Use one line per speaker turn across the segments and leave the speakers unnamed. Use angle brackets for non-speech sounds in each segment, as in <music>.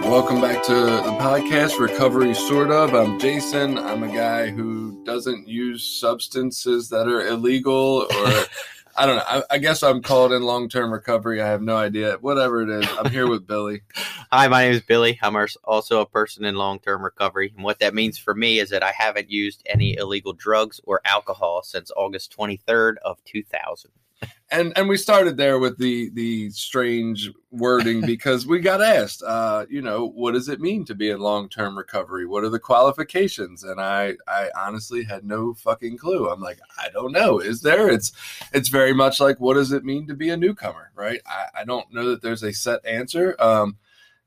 Right, welcome back to the podcast Recovery Sort of. I'm Jason. I'm a guy who doesn't use substances that are illegal, or <laughs> I don't know. I, I guess I'm called in long term recovery. I have no idea. Whatever it is, I'm here with Billy. <laughs>
Hi, my name is Billy. I'm also a person in long term recovery. And what that means for me is that I haven't used any illegal drugs or alcohol since August 23rd of 2000.
And and we started there with the the strange wording <laughs> because we got asked, uh, you know, what does it mean to be in long term recovery? What are the qualifications? And I I honestly had no fucking clue. I'm like, I don't know. Is there? It's it's very much like what does it mean to be a newcomer, right? I, I don't know that there's a set answer. Um,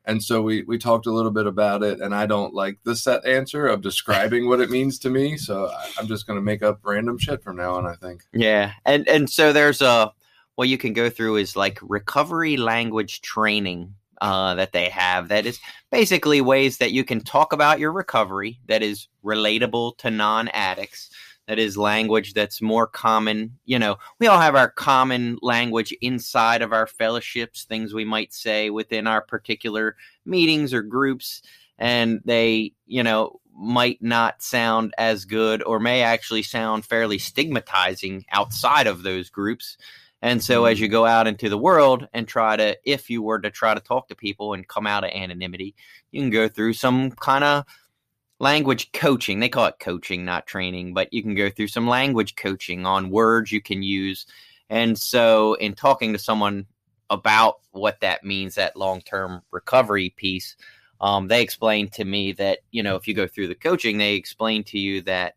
and so we we talked a little bit about it, and I don't like the set answer of describing what it means to me. So I'm just going to make up random shit from now on. I think.
Yeah. And, and so there's a, what you can go through is like recovery language training uh, that they have that is basically ways that you can talk about your recovery that is relatable to non addicts that is language that's more common. You know, we all have our common language inside of our fellowships, things we might say within our particular meetings or groups, and they, you know, might not sound as good or may actually sound fairly stigmatizing outside of those groups. And so, as you go out into the world and try to, if you were to try to talk to people and come out of anonymity, you can go through some kind of language coaching. They call it coaching, not training, but you can go through some language coaching on words you can use. And so, in talking to someone about what that means, that long term recovery piece, um, they explained to me that, you know, if you go through the coaching, they explain to you that,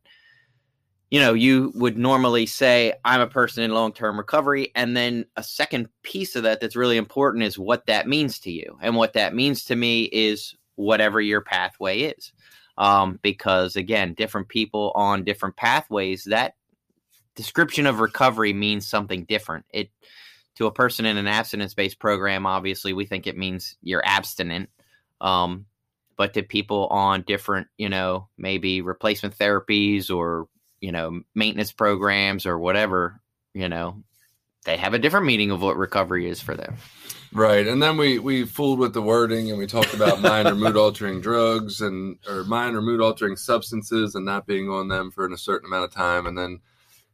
you know, you would normally say, I'm a person in long term recovery. And then a second piece of that that's really important is what that means to you. And what that means to me is whatever your pathway is um, because again, different people on different pathways, that description of recovery means something different. It to a person in an abstinence based program, obviously, we think it means you're abstinent. Um, but to people on different, you know, maybe replacement therapies or you know maintenance programs or whatever, you know, they have a different meaning of what recovery is for them.
Right, and then we we fooled with the wording, and we talked about minor <laughs> mood altering drugs and or minor mood altering substances, and not being on them for a certain amount of time, and then,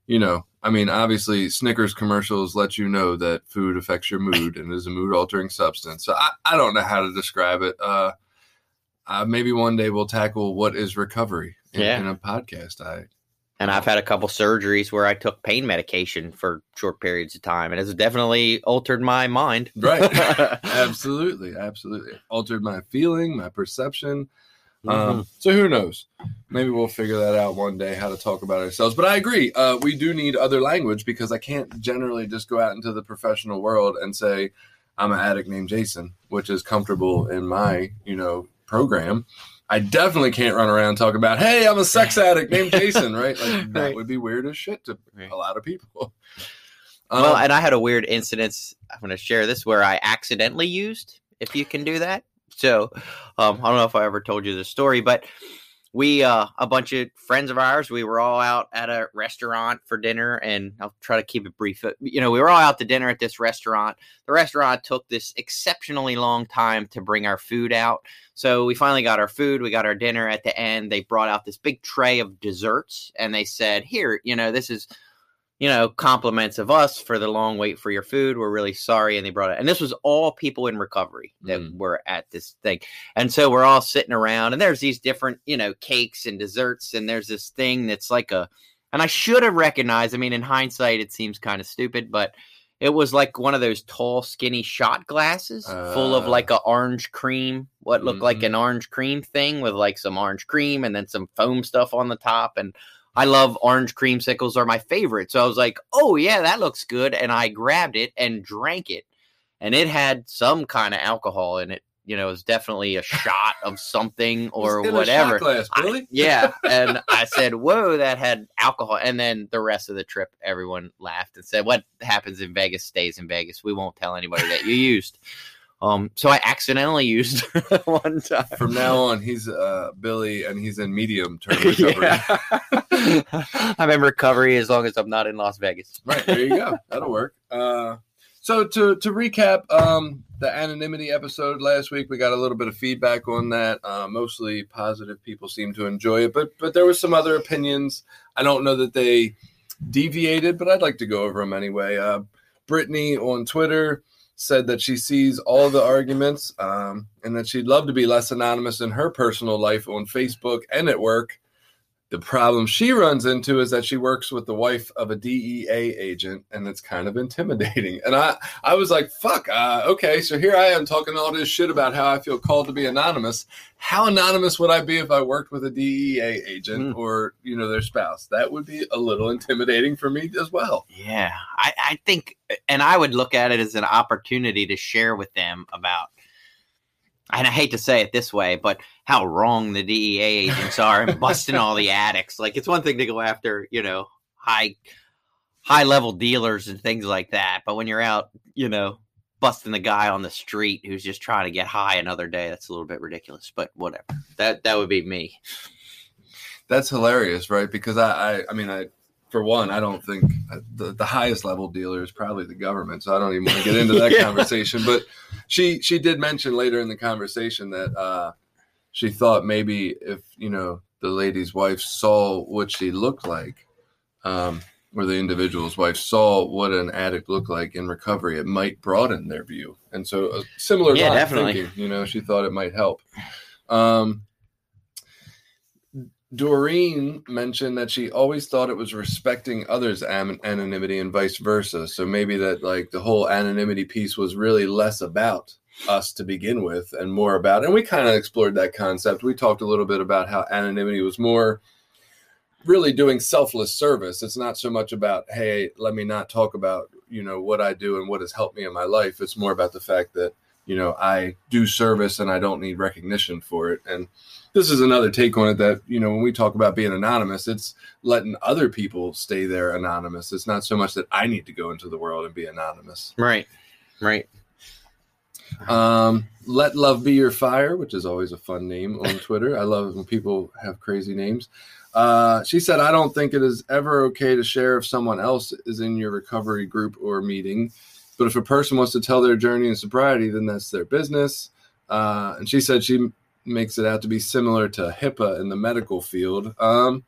you know, I mean, obviously, Snickers commercials let you know that food affects your mood and is a mood altering substance. So I, I don't know how to describe it. Uh, uh, maybe one day we'll tackle what is recovery in,
Yeah.
in a podcast. I
And I've had a couple surgeries where I took pain medication for short periods of time, and it's definitely altered my mind.
right, <laughs> absolutely, absolutely altered my feeling, my perception. Um, so who knows? Maybe we'll figure that out one day how to talk about ourselves. But I agree, uh, we do need other language because I can't generally just go out into the professional world and say I'm an addict named Jason, which is comfortable in my you know program. I definitely can't run around talk about, hey, I'm a sex addict named Jason, right? Like <laughs> that
Right.
would be weird as shit to a lot of people.
well,
Um,
and I had a weird incident. I'm going to share this where I accidentally used, if you can do that. So um, I don't know if I ever told you the story, but we, uh, a bunch of friends of ours, we were all out at a restaurant for dinner, and I'll try to keep it brief. You know, we were all out to dinner at this restaurant. The restaurant took this exceptionally long time to bring our food out. So we finally got our food, we got our dinner at the end. They brought out this big tray of desserts, and they said, Here, you know, this is you know, compliments of us for the long wait for your food. We're really sorry. And they brought it. And this was all people in recovery that
Mm.
were at this thing. And so we're all sitting around and there's these different, you know, cakes and desserts. And there's this thing that's like a, and I should have recognized, I mean, in hindsight, it seems kind of stupid, but It was like one of those tall, skinny shot glasses full of
Uh.
like a orange cream, what looked like
Mhm.
an orange cream thing with like some orange cream and then some foam stuff on the top. And I love orange creamsicles are my favorite. So I was like, oh yeah, that looks good. And I grabbed it and drank it. And it had some kind of alcohol in it. You know, it was definitely a <laughs> shot of something or
It's in a shot
whatever.
glass,
I- <laughs> yeah. And <laughs> I said, Whoa, that had alcohol. And then the rest of the trip, everyone laughed and said, What happens in Vegas stays in Vegas. We won't tell anybody that you used. Um, so I accidentally used <laughs> one time.
From now on, he's uh, Billy, and he's in medium term <laughs> recovery. <laughs>
I'm in recovery as long as I'm not in Las Vegas.
Right there, you go. That'll work. Uh, so to to recap, um, the anonymity episode last week, we got a little bit of feedback on that. Uh, mostly positive. People seem to enjoy it, but but there were some other opinions. I don't know that they deviated, but I'd like to go over them anyway. Uh, Brittany on Twitter said that she sees all the arguments um, and that she'd love to be less anonymous in her personal life on Facebook and at work. The problem she runs into is that she works with the wife of a DEA agent, and it's kind of intimidating. And I, I was like, "Fuck, uh, okay." So here I am talking all this shit about how I feel called to be anonymous. How anonymous would I be if I worked with a DEA agent
Mm.
or you know their spouse? That would be a little intimidating for me as well.
Yeah, I, I think, and I would look at it as an opportunity to share with them about, and I hate to say it this way, but how wrong the DEA agents are and busting all the addicts. Like it's one thing to go after, you know, high, high level dealers and things like that, but when you're out, you know, busting the guy on the street who's just trying to get high another day, that's a little bit ridiculous. But whatever. That that would be me.
That's hilarious, right? Because I, I, I mean, I, for one, I don't think uh, the, the highest level dealer is probably the government, so I don't even want to get into that <laughs>
Yeah.
conversation. But she, she did mention later in the conversation that uh, she thought maybe if you know the lady's wife saw what she looked like, um, or the individual's wife saw what an addict looked like in recovery, it might broaden their view. And so, a similar
Yeah, definitely.
thinking, you know, she thought it might help. Um, Doreen mentioned that she always thought it was respecting others' anonymity and vice versa. So maybe that like the whole anonymity piece was really less about us to begin with and more about and we kind of explored that concept. We talked a little bit about how anonymity was more really doing selfless service. It's not so much about hey, let me not talk about, you know, what I do and what has helped me in my life. It's more about the fact that, you know, I do service and I don't need recognition for it. And this is another take on it that you know when we talk about being anonymous it's letting other people stay there anonymous. It's not so much that i need to go into the world and be anonymous.
Right. Right.
um, let love be your fire which is always a fun name on <laughs> twitter. I love when people have crazy names. Uh, she said i don't think it is ever okay to share if someone else is in your recovery group or meeting but if a person wants to tell their journey in sobriety then that's their business. Uh, and she said she makes it out to be similar to HIPAA in the medical field. Um,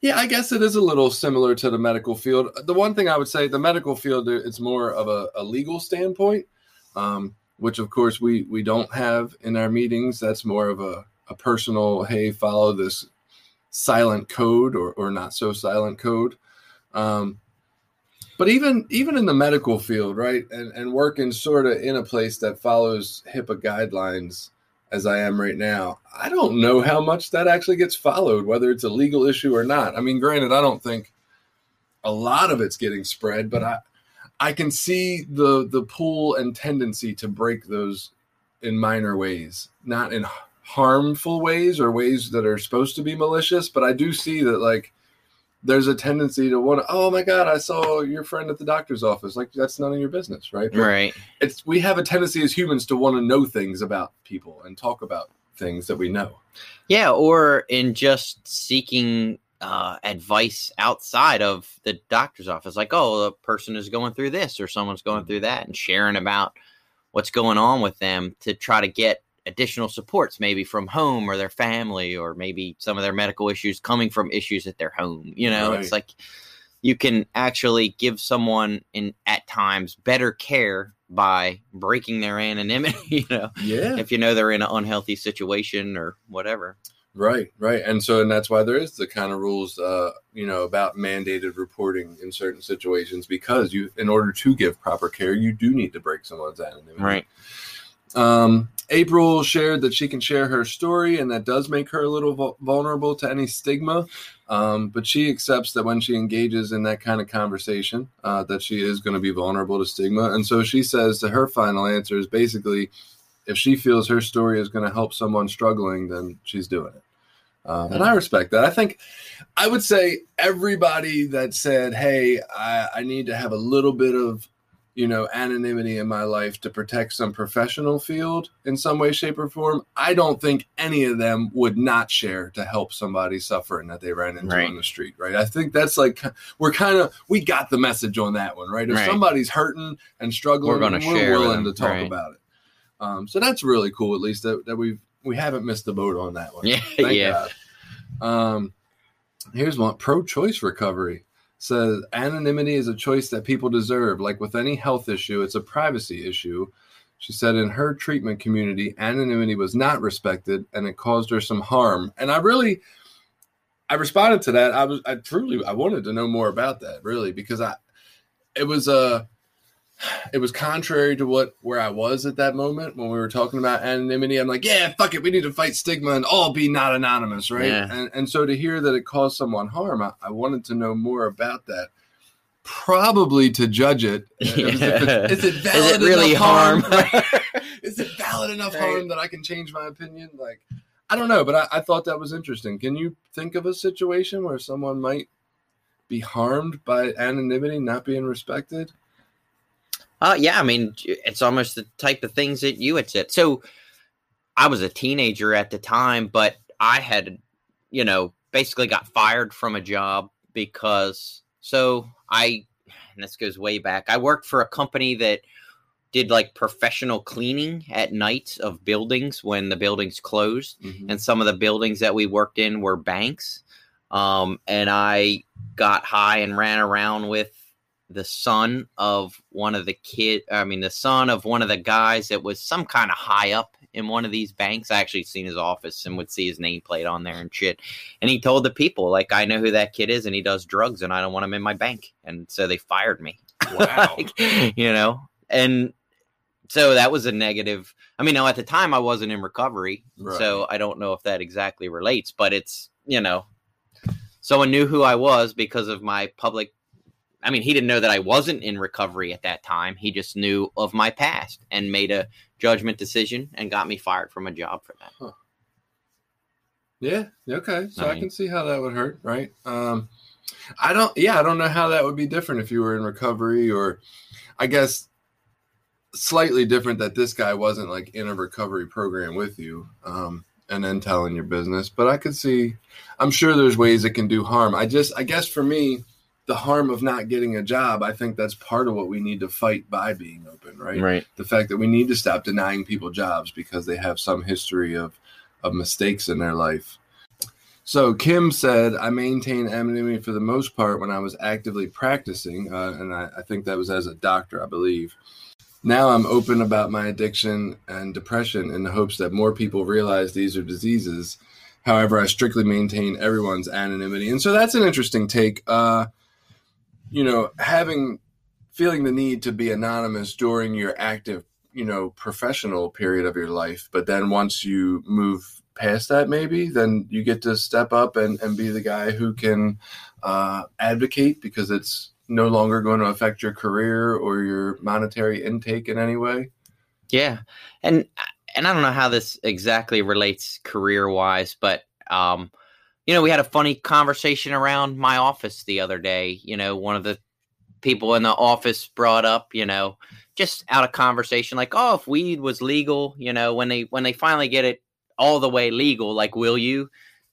yeah, I guess it is a little similar to the medical field. The one thing I would say, the medical field, it's more of a, a legal standpoint, um, which of course we we don't have in our meetings. That's more of a, a personal, hey, follow this silent code or, or not so silent code. Um, but even even in the medical field, right, and, and working sort of in a place that follows HIPAA guidelines, as I am right now, I don't know how much that actually gets followed, whether it's a legal issue or not. I mean, granted, I don't think a lot of it's getting spread, but I I can see the the pull and tendency to break those in minor ways, not in harmful ways or ways that are supposed to be malicious, but I do see that like there's a tendency to want to, oh my god, I saw your friend at the doctor's office. Like that's none of your business, right? But
Right.
it's we have a tendency as humans to want to know things about people and talk about things that we know.
Yeah, or in just seeking uh, advice outside of the doctor's office, like, oh, a person is going through this or someone's going through that, and sharing about what's going on with them to try to get additional supports, maybe from home or their family, or maybe some of their medical issues coming from issues at their home. You know, it's like you can actually give someone in at times better care by breaking their anonymity. <laughs> You know,
Yeah.
if you know they're in an unhealthy situation or whatever.
Right, right. And so, and that's why there is the kind of rules, uh, you know, about mandated reporting in certain situations because you, in order to give proper care, you do need to break someone's anonymity.
Right.
Um, April shared that she can share her story, and that does make her a little vul- vulnerable to any stigma. Um, but she accepts that when she engages in that kind of conversation, uh, that she is going to be vulnerable to stigma. And so she says that her final answer is basically, if she feels her story is going to help someone struggling, then she's doing it. Um, and I respect that. I think I would say everybody that said, "Hey, I, I need to have a little bit of you know, anonymity in my life to protect some professional field in some way, shape, or form, I don't think any of them would not share to help somebody suffering that they ran into
Right.
on the street, right? I think that's like we're kind of we got the message on that one, right? If
Right.
somebody's hurting and struggling,
We're gonna
we're
share
willing to talk
right.
about it. Um, so that's really cool, at least that, that we've we haven't missed the boat on that one.
Yeah,
Thank
yeah.
God. Um, here's one pro-choice recovery says anonymity is a choice that people deserve. Like with any health issue, it's a privacy issue. She said in her treatment community, anonymity was not respected and it caused her some harm. And I really, I responded to that. I was, I truly, I wanted to know more about that, really, because I, it was a, it was contrary to what where I was at that moment when we were talking about anonymity. I'm like, yeah, fuck it, we need to fight stigma and all be not anonymous, right?
Yeah.
And and so to hear that it caused someone harm, I, I wanted to know more about that. Probably to judge it. Is <laughs> it-
Yeah.
Is it
Is
valid
it really
enough
harm?
Right? <laughs> is it valid enough
Right.
harm that I can change my opinion? Like, I don't know, but I, I thought that was interesting. Can you think of a situation where someone might be harmed by anonymity not being respected?
Uh, yeah, I mean, it's almost the type of things that you had said. So I was a teenager at the time, but I had, you know, basically got fired from a job because so I, and this goes way back, I worked for a company that did like professional cleaning at night of buildings when the buildings closed
Mhm.
and some of the buildings that we worked in were banks. Um, and I got high and ran around with the son of one of the kid. I mean, the son of one of the guys that was some kind of high up in one of these banks. I actually seen his office and would see his nameplate on there and shit. And he told the people, like, I know who that kid is, and he does drugs, and I don't want him in my bank. And so they fired me. <laughs>
Wow.
Like, you know, and so that was a negative. I mean, now at the time I wasn't in recovery, so I don't know if that exactly relates, but it's you know, someone knew who I was because of my public. I mean, he didn't know that I wasn't in recovery at that time. He just knew of my past and made a judgment decision and got me fired from a job for that.
Yeah. Okay. So
I
I, can see how that would hurt, right? Um, I don't. Yeah, I don't know how that would be different if you were in recovery, or I guess slightly different that this guy wasn't like in a recovery program with you, um, and then telling your business. But I could see. I'm sure there's ways it can do harm. I just, I guess for me, the harm of not getting a job, I think that's part of what we need to fight by being open, right?
Right.
the fact that we need to stop denying people jobs because they have some history of of mistakes in their life. So Kim said, "I maintain anonymity for the most part when I was actively practicing, uh, and I, I think that was as a doctor, I believe. Now I'm open about my addiction and depression in the hopes that more people realize these are diseases. However, I strictly maintain everyone's anonymity, and so that's an interesting take. Uh, you know, having feeling the need to be anonymous during your active, you know, professional period of your life, but then once you move past that, maybe then you get to step up and, and be the guy who can uh, advocate because it's no longer going to affect your career or your monetary intake in any way.
Yeah, and and I don't know how this exactly relates career wise, but um, you know, we had a funny conversation around my office the other day. You know, one of the people in the office brought up, you know, just out of conversation, like, oh, if weed was legal, you know, when they when they finally get it all the way legal, like, will you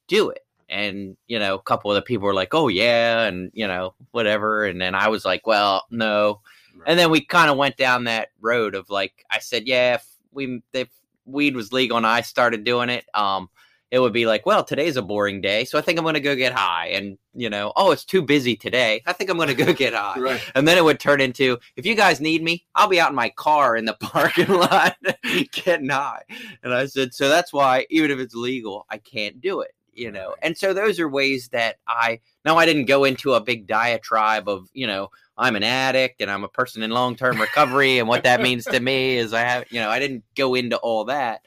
do it? And you know, a couple of the people were like, "Oh yeah," and you know, whatever. And then I was like, "Well, no." And then we kind of went down that road of like I said, yeah, if we if weed was legal and I started doing it, um, it would be like, well, today's a boring day, so I think I'm going to go get high. And, you know, oh, it's too busy today. I think I'm going to go get <laughs> high.
Right.
And then it would turn into, if you guys need me, I'll be out in my car in the <laughs> parking lot <laughs> getting high. And I said, so that's why, even if it's legal, I can't do it, you know.
Right.
And so those are ways that I, now I didn't go into a big diatribe of, you know, I'm an addict and I'm a person in long term recovery. and what that means to me is I have, you know, I didn't go into all that.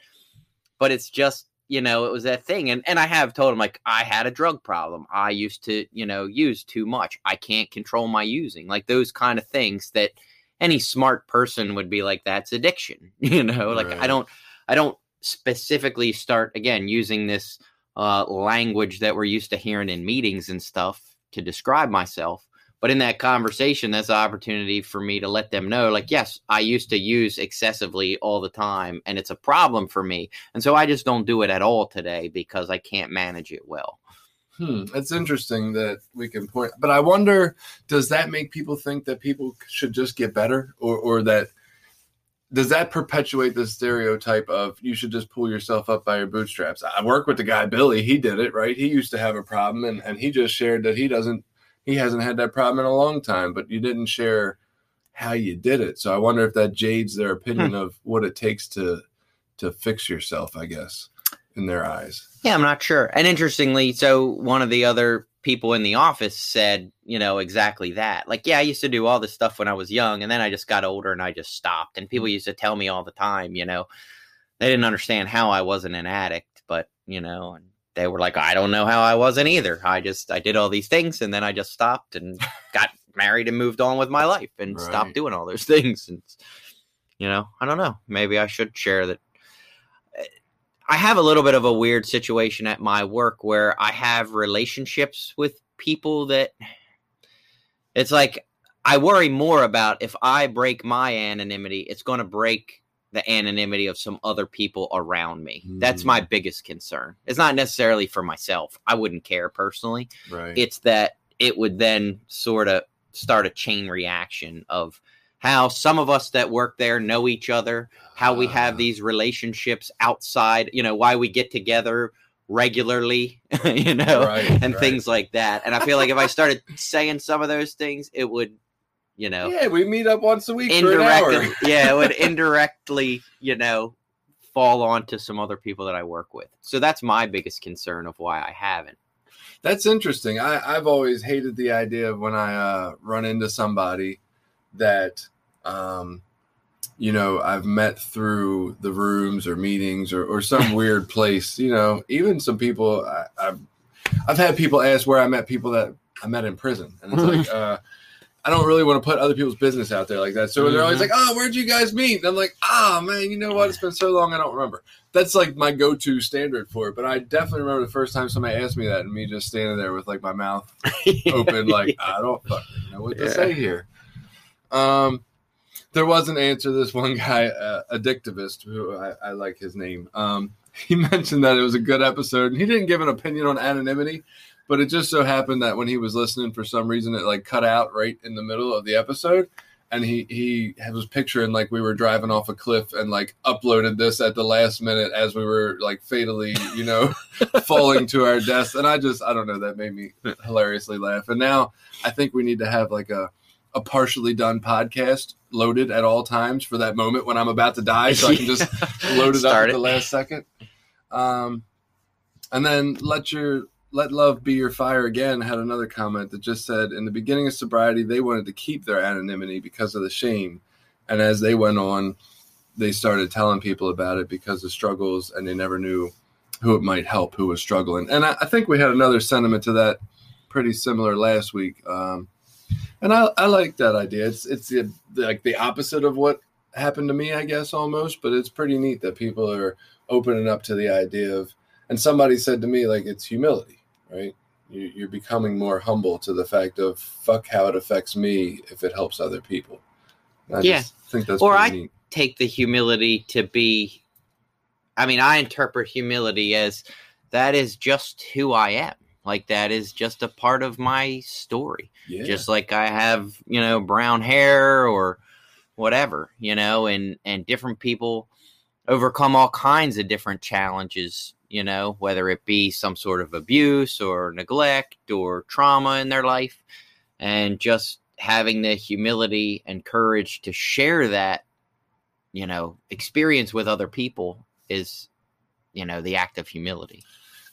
But it's just, you know, it was that thing. And, and I have told him, like, I had a drug problem. I used to, you know, use too much. I can't control my using. Like those kind of things that any smart person would be like, that's addiction. <laughs> You know, like I don't, I don't specifically start again using this uh, language that we're used to hearing in meetings and stuff to describe myself. But in that conversation, that's an opportunity for me to let them know, like, yes, I used to use excessively all the time, and it's a problem for me. And so I just don't do it at all today because I can't manage it well.
Hmm, it's interesting that we can point, but I wonder, does that make people think that people should just get better, or or that does that perpetuate the stereotype of you should just pull yourself up by your bootstraps? I work with the guy Billy; he did it right. He used to have a problem, and and he just shared that he doesn't, he hasn't had that problem in a long time. But you didn't share how you did it, so I wonder if that jades their opinion hmm. of what it takes to to fix yourself. I guess in their eyes.
Yeah, I'm not sure. And interestingly, so one of the other people in the office said, you know, exactly that. Like, yeah, I used to do all this stuff when I was young, and then I just got older and I just stopped. And people used to tell me all the time, you know, they didn't understand how I wasn't an addict, but, you know, and they were like, I don't know how I wasn't either. I just, I did all these things and then I just stopped and <laughs> got married and moved on with my life and
Right.
stopped doing all those <laughs> things. And, you know, I don't know. Maybe I should share that eh, I have a little bit of a weird situation at my work where I have relationships with people that it's like I worry more about if I break my anonymity, it's going to break the anonymity of some other people around me. That's
Mm.
my biggest concern. It's not necessarily for myself. I wouldn't care personally.
Right.
It's that it would then sort of start a chain reaction of how some of us that work there know each other, how we have
Ah.
these relationships outside, you know, why we get together regularly, <laughs> you know,
Right,
and
right.
things like that. And I feel like if I started saying some of those things, it would, you know,
Yeah, we meet up once a week for an hour.
indirectly, <laughs> yeah, it would indirectly, you know, fall onto some other people that I work with. So that's my biggest concern of why I haven't.
That's interesting. I, I've always hated the idea of when I uh, run into somebody that, um, you know, I've met through the rooms or meetings or, or some <laughs> weird place. You know, even some people I, I've I've had people ask where I met people that I met in prison, and it's like. Uh, I don't really want to put other people's business out there like that. So they're always
Mhm.
like, "Oh, where'd you guys meet?" And I'm like, "Ah, man, you know what? It's been so long, I don't remember." That's like my go-to standard for it. But I definitely remember the first time somebody asked me that, and me just standing there with like my mouth <laughs> open, like I don't fucking know what to say here. Um, there was an answer. This one guy, uh, addictivist, who I, I like his name. Um, <laughs> he mentioned that it was a good episode, and he didn't give an opinion on anonymity, but it just so happened that when he was listening, for some reason, it like cut out right in the middle of the episode. And he he was picturing like we were driving off a cliff and like uploaded this at the last minute as we were like fatally, you know, <laughs> falling to our deaths. And I just I don't know that made me hilariously laugh. And now I think we need to have like a a partially done podcast loaded at all times for that moment when I'm about to die, so I can just <laughs> load it up
Start
at the last second. Um, and then let your let love be your fire again had another comment that just said in the beginning of sobriety they wanted to keep their anonymity because of the shame, and as they went on, they started telling people about it because of struggles, and they never knew who it might help who was struggling. And I, I think we had another sentiment to that pretty similar last week. Um, and I, I like that idea. It's it's the, like the opposite of what happened to me, I guess, almost. But it's pretty neat that people are opening up to the idea of. And somebody said to me, like, it's humility, right? You, you're becoming more humble to the fact of fuck how it affects me if it helps other people. And I
Yeah.
just think that's
Or I-
neat.
take the humility to be I mean, I interpret humility as that is just who I am. Like that is just a part of my story.
Yeah.
Just like I have, you know, brown hair or whatever, you know, and and different people overcome all kinds of different challenges you know, whether it be some sort of abuse or neglect or trauma in their life, and just having the humility and courage to share that, you know, experience with other people is, you know, the act of humility.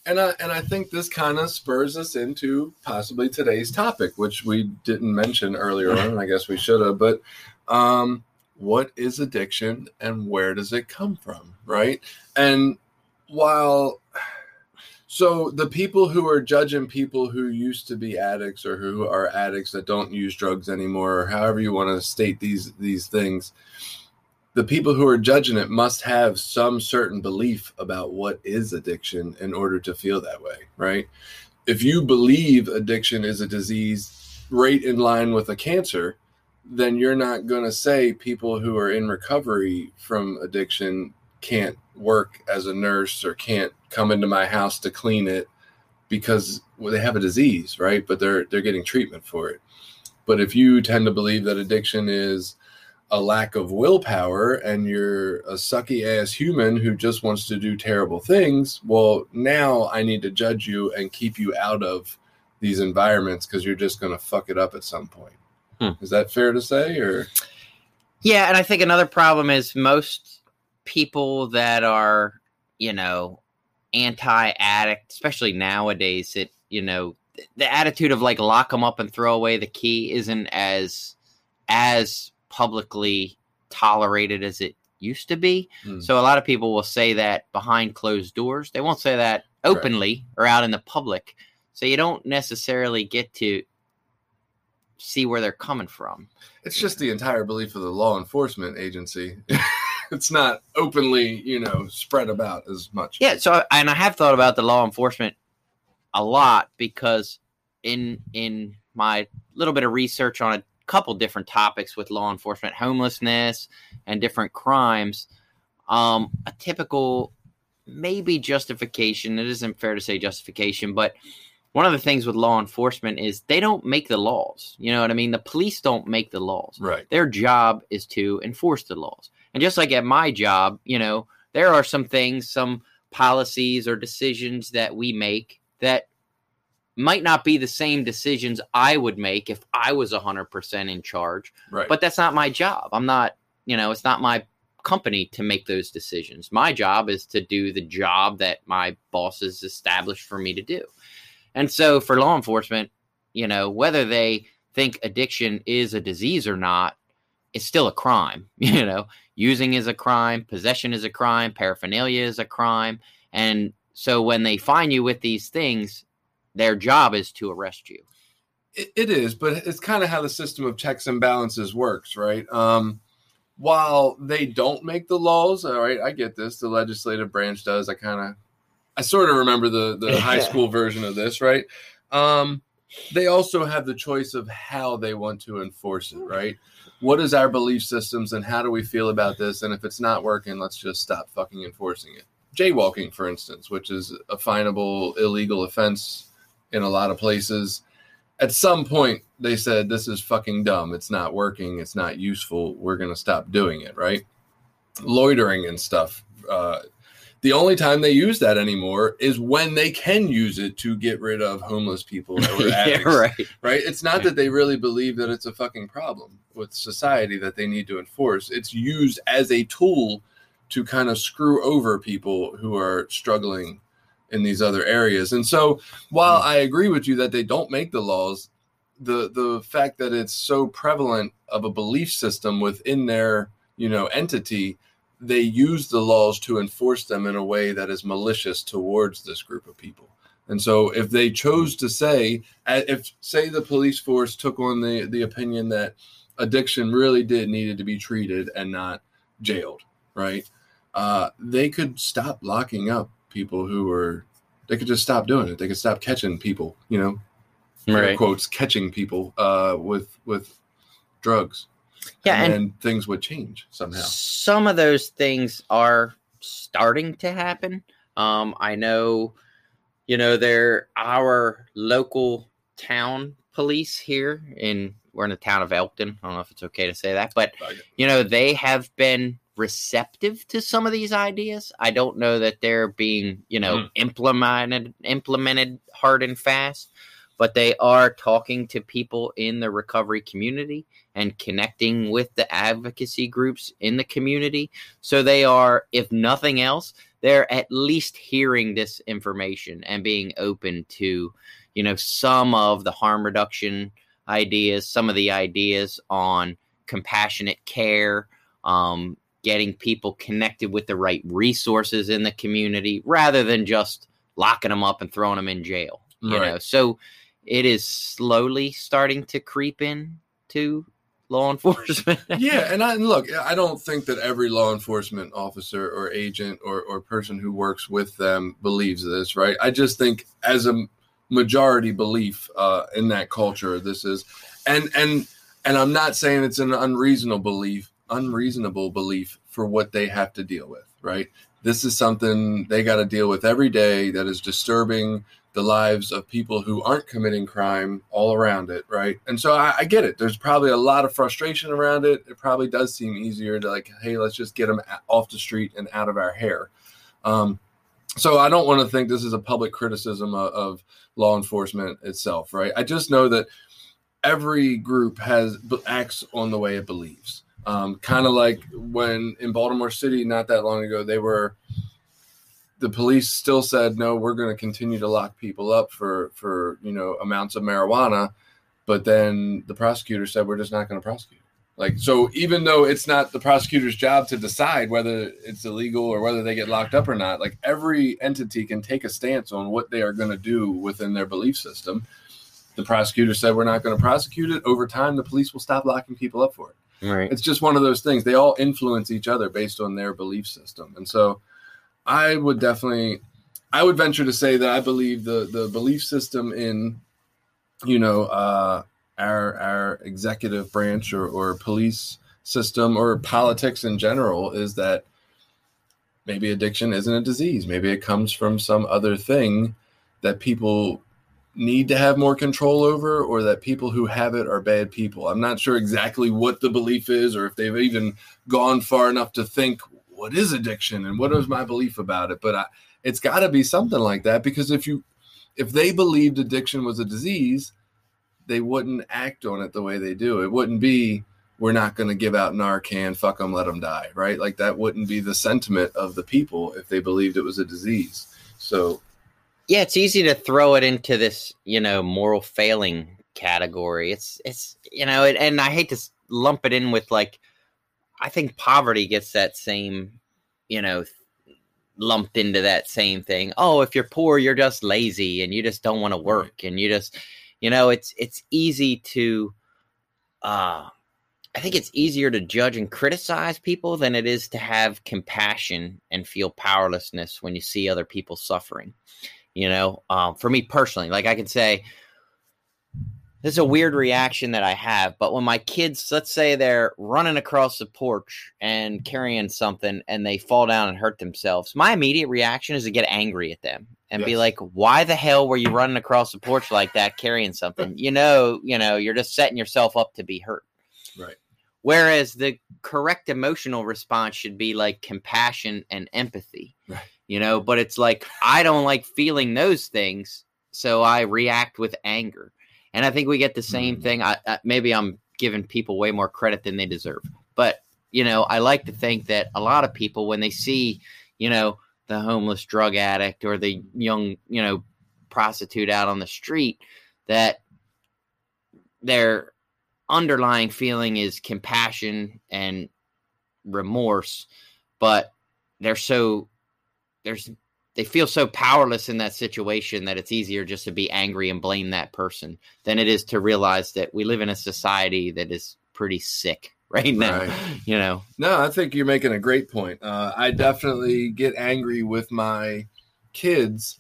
And I and I think this kind of spurs us into possibly today's topic, which we didn't mention earlier on, I guess we should have. But um, what is addiction and where does it come from, right? And while so the people who are judging people who used to be addicts or who are addicts that don't use drugs anymore, or however you want to state these these things, the people who are judging it must have some certain belief about what is addiction in order to feel that way, right? If you believe addiction is a disease right in line with a cancer, then you're not going to say people who are in recovery from addiction can't work as a nurse or can't come into my house to clean it because well, they have a disease, right? But they're they're getting treatment for it. But if you tend to believe that addiction is a lack of willpower and you're a sucky ass human who just wants to do terrible things, well, now I need to judge you and keep you out of these environments because you're just going to fuck it up at some point. Hmm. Is that fair to say or
Yeah, and I think another problem is most people that are, you know, anti-addict, especially nowadays, it, you know, the attitude of like lock them up and throw away the key isn't as as publicly tolerated as it used to be. Mm. So a lot of people will say that behind closed doors. They won't say that openly right. or out in the public. So you don't necessarily get to see where they're coming from.
It's just the entire belief of the law enforcement agency. <laughs> <laughs> it's not openly, you know, spread about as much.
Yeah, so and I have thought about the law enforcement a lot because in in my little bit of research on a couple different topics with law enforcement, homelessness and different crimes, um, a typical maybe justification, it isn't fair to say justification, but one of the things with law enforcement is they don't make the laws. You know what I mean? The police don't make the laws.
Right.
Their job is to enforce the laws. And just like at my job, you know, there are some things, some policies or decisions that we make that might not be the same decisions I would make if I was 100% in charge.
Right.
But that's not my job. I'm not, you know, it's not my company to make those decisions. My job is to do the job that my bosses established for me to do. And so for law enforcement, you know, whether they think addiction is a disease or not, it's still a crime. <laughs> You know, using is a crime, possession is a crime, paraphernalia is a crime. And so when they find you with these things, their job is to arrest you.
it, it is, but it's kind of how the system of checks and balances works, right? Um, while they don't make the laws, all right, I get this. The legislative branch does. I kind of I sort of remember the the <laughs> high school version of this, right? Um, they also have the choice of how they want to enforce it, right? What is our belief systems and how do we feel about this? And if it's not working, let's just stop fucking enforcing it. Jaywalking, for instance, which is a finable illegal offense in a lot of places. At some point, they said, This is fucking dumb. It's not working. It's not useful. We're going to stop doing it, right? Loitering and stuff. Uh, the only time they use that anymore is when they can use it to get rid of homeless people or <laughs> addicts. yeah, right. Right. It's not that they really believe that it's a fucking problem with society that they need to enforce. It's used as a tool to kind of screw over people who are struggling in these other areas. And so while hmm. I agree with you that they don't make the laws, the the fact that it's so prevalent of a belief system within their, you know, entity they use the laws to enforce them in a way that is malicious towards this group of people. And so if they chose to say, if say the police force took on the, the opinion that addiction really did needed to be treated and not jailed, right? Uh, they could stop locking up people who were, they could just stop doing it. They could stop catching people, you know, right. quotes, catching people uh, with, with drugs
yeah,
and, and things would change somehow.
Some of those things are starting to happen. Um, I know, you know, they're our local town police here in we're in the town of Elkton. I don't know if it's okay to say that, but you know, they have been receptive to some of these ideas. I don't know that they're being, you know, mm. implemented implemented hard and fast, but they are talking to people in the recovery community and connecting with the advocacy groups in the community. So they are, if nothing else, they're at least hearing this information and being open to, you know, some of the harm reduction ideas, some of the ideas on compassionate care, um, getting people connected with the right resources in the community rather than just locking them up and throwing them in jail. You right. know, so it is slowly starting to creep in to law <laughs> enforcement.
yeah, and I look, I don't think that every law enforcement officer or agent or, or person who works with them believes this, right? I just think as a majority belief uh, in that culture, this is, and and and I'm not saying it's an unreasonable belief, unreasonable belief for what they have to deal with, right? This is something they got to deal with every day that is disturbing the lives of people who aren't committing crime all around it, right? And so I, I, get it. There's probably a lot of frustration around it. It probably does seem easier to like, hey, let's just get them off the street and out of our hair. Um, so I don't want to think this is a public criticism of, of law enforcement itself, right? I just know that every group has acts on the way it believes. Um, kind of like when in Baltimore City, not that long ago, they were the police still said no we're going to continue to lock people up for for you know amounts of marijuana but then the prosecutor said we're just not going to prosecute like so even though it's not the prosecutor's job to decide whether it's illegal or whether they get locked up or not like every entity can take a stance on what they are going to do within their belief system. The prosecutor said we're not going to prosecute it. Over time the police will stop locking people up for it. Right. It's just one of those things. They all influence each other based on their belief system. And so I would definitely, I would venture to say that I believe the the belief system in, you know, uh, our our executive branch or or police system or politics in general is that maybe addiction isn't a disease. Maybe it comes from some other thing that people need to have more control over or that people who have it are bad people. I'm not sure exactly what the belief is or if they've even gone far enough to think what is addiction and what is my belief about it but I, it's got to be something like that because if you if they believed addiction was a disease they wouldn't act on it the way they do. It wouldn't be we're not going to give out narcan fuck them let them die right? Like that wouldn't be the sentiment of the people if they believed it was a disease. So
yeah it's easy to throw it into this you know moral failing category. It's it's you know it, and i hate to lump it in with like I think poverty gets that same, you know, lumped into that same thing. Oh, if you're poor, you're just lazy and you just don't want to work and you just, you know, it's it's easy to uh I think it's easier to judge and criticize people than it is to have compassion and feel powerlessness when you see other people suffering. You know, um, for me personally, like I can say, this is a weird reaction that I have, but when my kids, let's say they're running across the porch and carrying something and they fall down and hurt themselves, my immediate reaction is to get angry at them and yes. be like, "Why the hell were you running across the porch like that carrying something? you know, you know, you're just setting yourself up to be hurt."
Right.
Whereas the correct emotional response should be like compassion and empathy.
Right.
You know, but it's like I don't like feeling those things, so I react with anger and I think we get the same mm. thing. I, I, maybe I'm giving people way more credit than they deserve, but you know, I like to think that a lot of people, when they see, you know, the homeless drug addict or the young, you know, prostitute out on the street, that their underlying feeling is compassion and remorse, but they're so there's they feel so powerless in that situation that it's easier just to be angry and blame that person than it is to realize that we live in a society that is pretty sick <laughs> right now right. you know?
No i think you're making a great point. Uh, i definitely get angry with my kids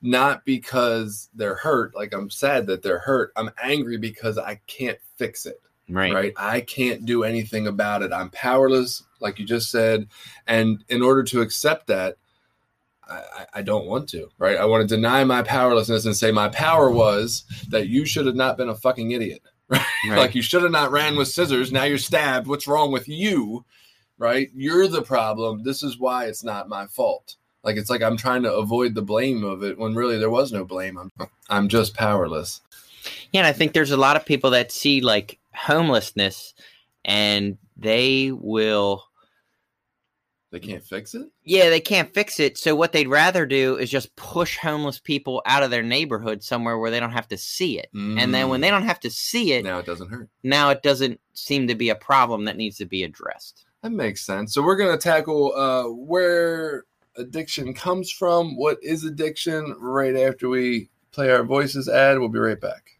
not because they're hurt like i'm sad that they're hurt i'm angry because i can't fix it
right.
right? I can't do anything about it i'm powerless like you just said and in order to accept that I, I, don't want to, right? I want to deny my powerlessness and say my power was that you should have not been a fucking idiot, <laughs> right? right. like you should have not ran with scissors. Now you're stabbed. What's wrong with you? right? You're the problem. This is why it's not my fault. Like it's like I'm trying to avoid the blame of it when really there was no blame. I'm I'm just powerless.
Yeah, and I think there's a lot of people that see like homelessness and they will
They can't fix it?
yeah, they can't fix it. So what they'd rather do is just push homeless people out of their neighborhood somewhere where they don't have to see it. And then when
Mm.
they don't have to see it,
now it doesn't hurt.
now it doesn't seem to be a problem that needs to be addressed.
That makes sense. So we're gonna tackle uh, where addiction comes from. What is addiction? Right after we play our voices ad, we'll be right back.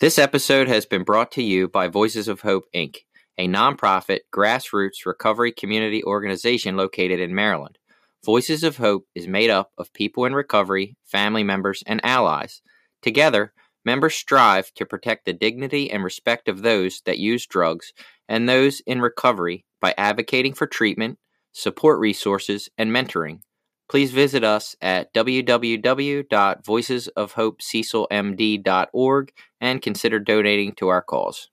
This episode has been brought to you by Voices of Hope, Inc., a nonprofit grassroots recovery community organization located in Maryland. Voices of Hope is made up of people in recovery, family members, and allies. Together, members strive to protect the dignity and respect of those that use drugs and those in recovery by advocating for treatment, support resources, and mentoring. Please visit us at www.voicesofhopececilmd.org and consider donating to our cause.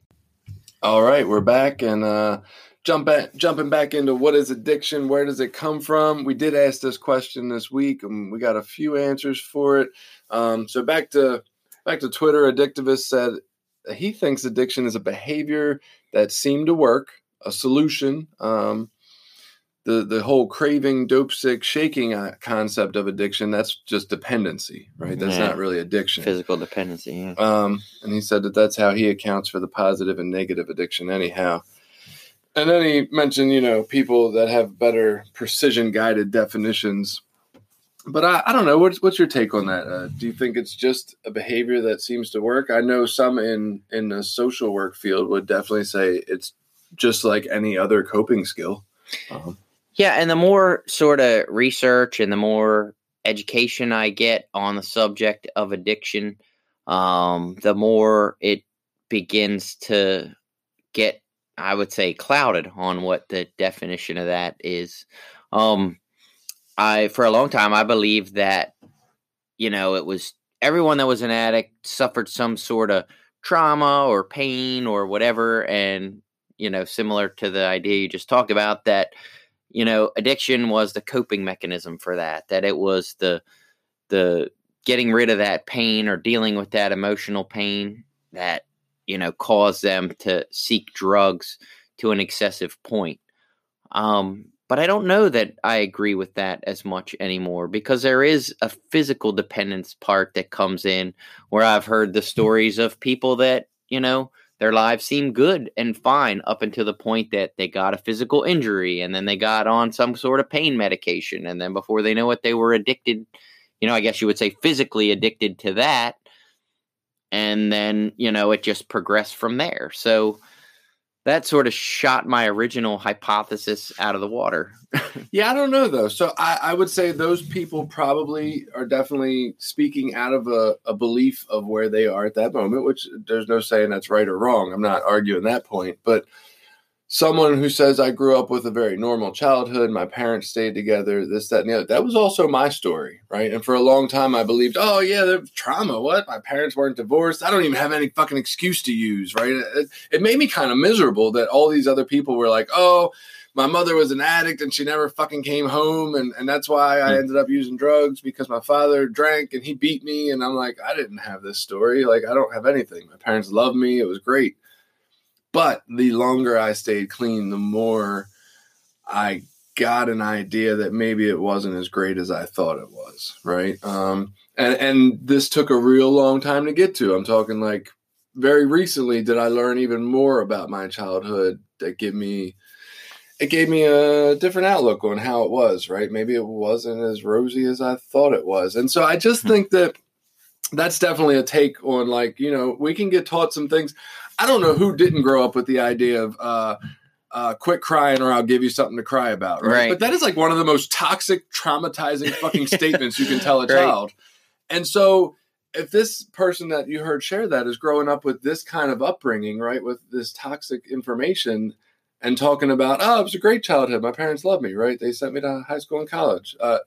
All right, we're back and uh, jump jumping back into what is addiction? Where does it come from? We did ask this question this week, and we got a few answers for it. Um, so back to back to Twitter. Addictivist said he thinks addiction is a behavior that seemed to work, a solution. Um, the the whole craving, dope sick, shaking uh, concept of addiction that's just dependency, right? That's
Yeah.
not really addiction.
Physical dependency. Yeah.
Um, and he said that that's how he accounts for the positive and negative addiction, anyhow. And then he mentioned, you know, people that have better precision guided definitions. But I, I don't know. What's, what's your take on that? Uh, do you think it's just a behavior that seems to work? I know some in in the social work field would definitely say it's just like any other coping skill. Um,
Yeah, and the more sort of research and the more education I get on the subject of addiction, um, the more it begins to get, I would say, clouded on what the definition of that is. Um, I, for a long time, I believed that, you know, it was everyone that was an addict suffered some sort of trauma or pain or whatever, and you know, similar to the idea you just talked about that you know addiction was the coping mechanism for that that it was the the getting rid of that pain or dealing with that emotional pain that you know caused them to seek drugs to an excessive point. Um but i don't know that i agree with that as much anymore because there is a physical dependence part that comes in where i've heard the stories of people that you know their lives seemed good and fine up until the point that they got a physical injury and then they got on some sort of pain medication. And then before they know it they were addicted you know i guess you would say physically addicted to that. And then you know it just progressed from there. So that sort of shot my original hypothesis out of the water <laughs>
Yeah, I don't know though. So I, I would say those people probably are definitely speaking out of a, a belief of where they are at that moment, which there's no saying that's right or wrong. I'm not arguing that point. But someone who says I grew up with a very normal childhood, my parents stayed together, this, that, and the other, that was also my story, right? And for a long time I believed, oh yeah, the trauma. What? My parents weren't divorced. I don't even have any fucking excuse to use, right? It, it made me kind of miserable that all these other people were like, oh, my mother was an addict and she never fucking came home and, and that's why I
Hmm.
ended up using drugs because my father drank and he beat me and I'm like I didn't have this story like I don't have anything my parents loved me it was great but the longer I stayed clean the more I got an idea that maybe it wasn't as great as I thought it was right um and and this took a real long time to get to I'm talking like very recently did I learn even more about my childhood that give me it gave me a different outlook on how it was, right? Maybe it wasn't as rosy as I thought it was. And so I just
Hmm.
think that that's definitely a take on like, you know, we can get taught some things. I don't know who didn't grow up with the idea of uh uh, quit crying or I'll give you something to cry about, right?
Right.
But that is like one of the most toxic, traumatizing fucking <laughs> statements you can tell a
Right.
child. And so if this person that you heard share that is growing up with this kind of upbringing, right, with this toxic information and talking about, oh, it was a great childhood. My parents loved me, right? They sent me to high school and college. Uh,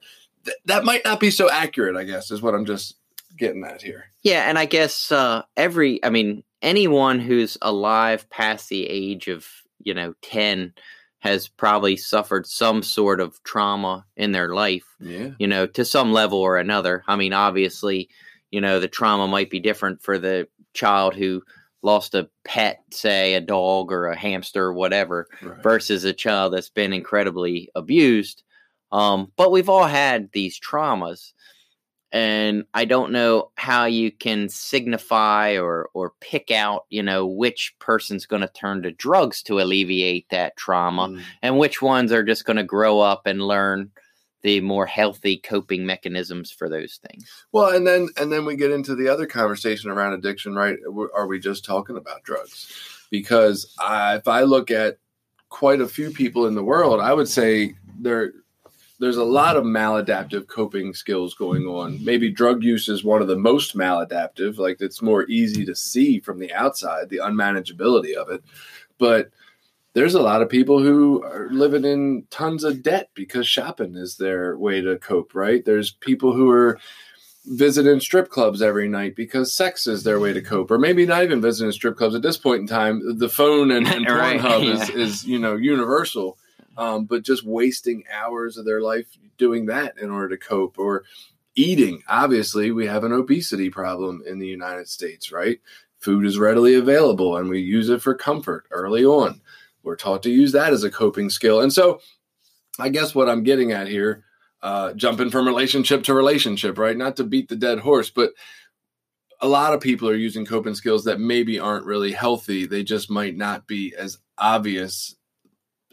th- that might not be so accurate, I guess, is what I'm just getting at here.
Yeah, and I guess uh, every, I mean, anyone who's alive past the age of, you know, 10 has probably suffered some sort of trauma in their life,
Yeah.
you know, to some level or another. I mean, obviously, you know, the trauma might be different for the child who lost a pet, say a dog or a hamster or whatever,
Right.
versus a child that's been incredibly abused. Um, but we've all had these traumas, and I don't know how you can signify or or pick out, you know, which person's going to turn to drugs to alleviate that trauma,
Mm.
and which ones are just going to grow up and learn the more healthy coping mechanisms for those things.
Well, and then and then we get into the other conversation around addiction, right? Are we just talking about drugs? Because I, if I look at quite a few people in the world, I would say there there's a lot of maladaptive coping skills going on. Maybe drug use is one of the most maladaptive, like it's more easy to see from the outside, the unmanageability of it. But there's a lot of people who are living in tons of debt because shopping is their way to cope, right? There's people who are visiting strip clubs every night because sex is their way to cope, or maybe not even visiting strip clubs at this point in time. The phone and, and <laughs>
Right,
Pornhub is,
yeah.
is you know universal, um, but just wasting hours of their life doing that in order to cope, or eating. Obviously, we have an obesity problem in the United States, right? Food is readily available, and we use it for comfort early on. We're taught to use that as a coping skill, and so I guess what I'm getting at here uh, jumping from relationship to relationship, right? Not to beat the dead horse, but a lot of people are using coping skills that maybe aren't really healthy. They just might not be as obvious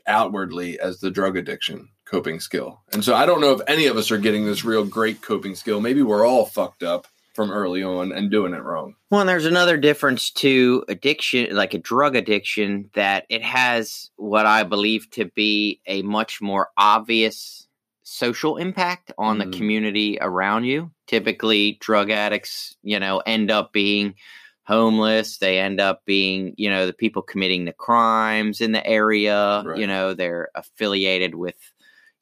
outwardly as the drug addiction coping skill. And so I don't know if any of us are getting this real great coping skill. Maybe we're all fucked up from early on and doing it wrong.
Well, and there's another difference to addiction, like a drug addiction, that it has what I believe to be a much more obvious social impact on
Mm.
the community around you. Typically, drug addicts, you know, end up being homeless. They end up being, you know, the people committing the crimes in the area.
Right.
You know, they're affiliated with,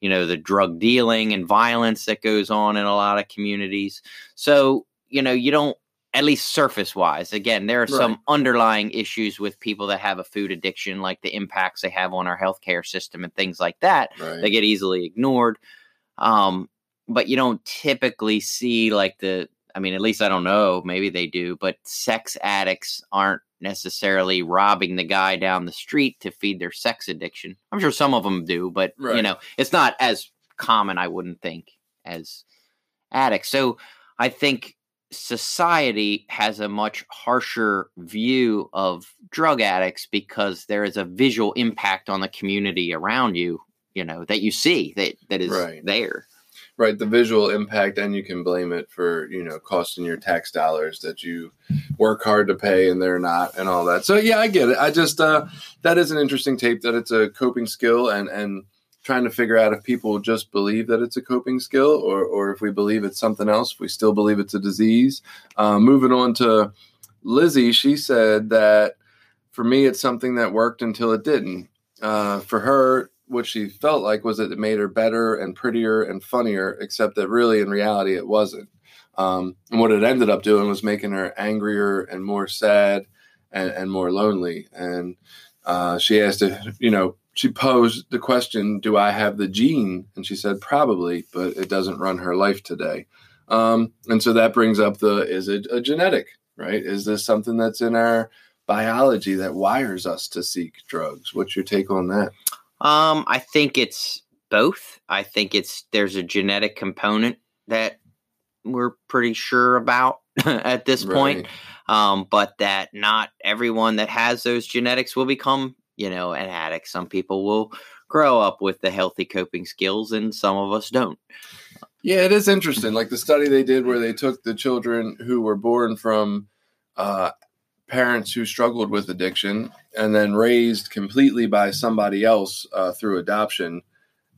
you know, the drug dealing and violence that goes on in a lot of communities. So, you know, you don't at least surface wise. Again, there are some underlying issues with people that have a food addiction, like the impacts they have on our healthcare system and things like that.
Right.
They get easily ignored. Um, but you don't typically see like the I mean, at least I don't know, maybe they do, but sex addicts aren't necessarily robbing the guy down the street to feed their sex addiction. I'm sure some of them do, but you know, it's not as common, I wouldn't think, as addicts. So I think society has a much harsher view of drug addicts because there is a visual impact on the community around you, you know, that you see that that is
Right.
there.
Right the visual impact and you can blame it for you know costing your tax dollars that you work hard to pay and they're not and all that. So yeah i get it. I just uh that is an interesting tape that it's a coping skill and and trying to figure out if people just believe that it's a coping skill or or if we believe it's something else we still believe it's a disease. Uh, moving on to lizzie she said that for me it's something that worked until it didn't. Uh, for her what she felt like was that it made her better and prettier and funnier, except that really in reality it wasn't. Um, and what it ended up doing was making her angrier and more sad and, and more lonely. And uh, she asked if, you know, she posed the question, Do I have the gene? And she said, Probably, but it doesn't run her life today. Um, and so that brings up the is it a genetic, right? Is this something that's in our biology that wires us to seek drugs? What's your take on that?
Um, I think it's both. I think it's there's a genetic component that we're pretty sure about <laughs> at this point. Um, but that not everyone that has those genetics will become, you know, an addict. Some people will grow up with the healthy coping skills and some of us don't.
Yeah, it is interesting. Like the study they did where they took the children who were born from uh, parents who struggled with addiction and then raised completely by somebody else uh, through adoption,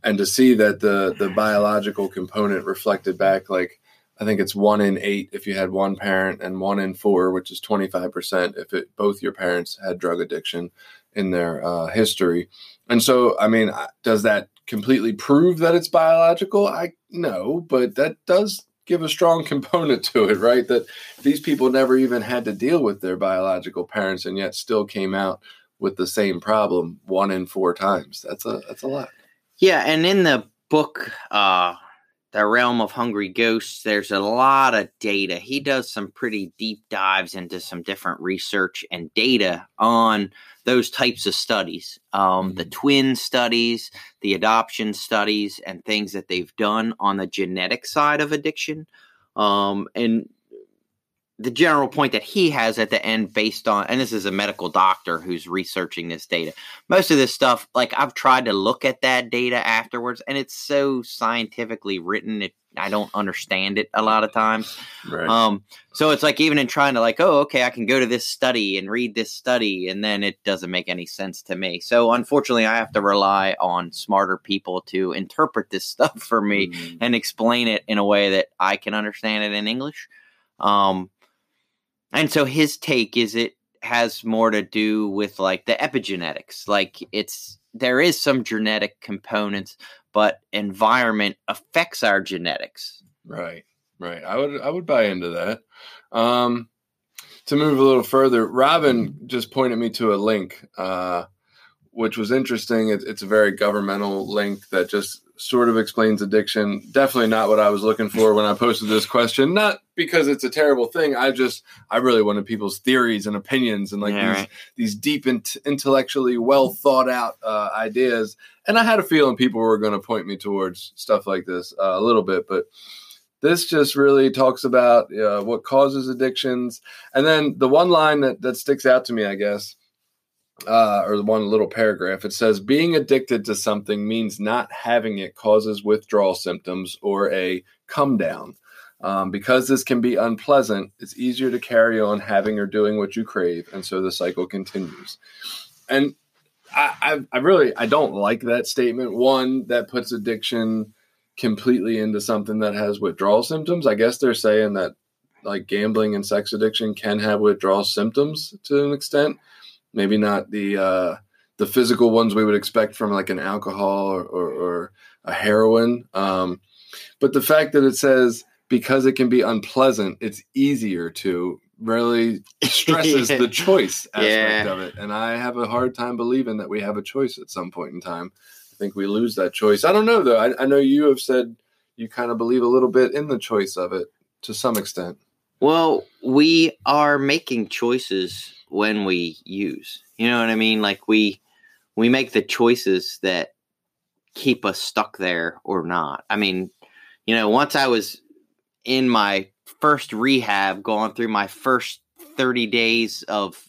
and to see that the the biological component reflected back like I think it's one in eight if you had one parent, and one in four, which is twenty five percent if it both your parents had drug addiction in their uh, history. And so, I mean, does that completely prove that it's biological? I no, but that does give a strong <laughs> component to it, right? That these people never even had to deal with their biological parents and yet still came out with the same problem one in four times. That's a that's a lot.
Yeah, and in the book, uh, The Realm of Hungry Ghosts, there's a lot of data. He does some pretty deep dives into some different research and data on those types of studies um, the twin studies, the adoption studies, and things that they've done on the genetic side of addiction. Um, and the general point that he has at the end based on and this is a medical doctor who's researching this data most of this stuff like i've tried to look at that data afterwards and it's so scientifically written it, i don't understand it a lot of times right. um, so it's like even in trying to like oh okay i can go to this study and read this study and then it doesn't make any sense to me so unfortunately i have to rely on smarter people to interpret this <laughs> stuff for me mm. and explain it in a way that i can understand it in english um, and so his take is it has more to do with like the epigenetics. Like it's there is some genetic components, but environment affects our genetics.
Right. Right. I would I would buy into that. Um to move a little further, Robin just pointed me to a link, uh, which was interesting. It, it's a very governmental link that just sort of explains addiction. Definitely not what I was looking for when I posted this question. Not because it's a terrible thing. I just I really wanted people's theories and opinions and like yeah, these right. these deep and intellectually well thought out uh, ideas. And I had a feeling people were going to point me towards stuff like this uh, a little bit, but this just really talks about uh, what causes addictions. And then the one line that that sticks out to me, I guess uh, or one little paragraph. It says being addicted to something means not having it causes withdrawal symptoms or a come down. Um, because this can be unpleasant, it's easier to carry on having or doing what you crave, and so the cycle continues. And I, I, I really I don't like that statement. One that puts addiction completely into something that has withdrawal symptoms. I guess they're saying that like gambling and sex addiction can have withdrawal symptoms to an extent maybe not the uh, the physical ones we would expect from like an alcohol or, or, or a heroin. Um, but the fact that it says because it can be unpleasant, it's easier to really stresses the <laughs> choice aspect yeah. of it. And I have a hard time believing that we have a choice at some point in time. I think we lose that choice. I don't know though. I, I know you have said you kind of believe a little bit in the choice of it to some extent.
Well, we are making choices when we use. You know what I mean? Like we we make the choices that keep us stuck there or not. I mean, you know, once I was in my first rehab, going through my first 30 days of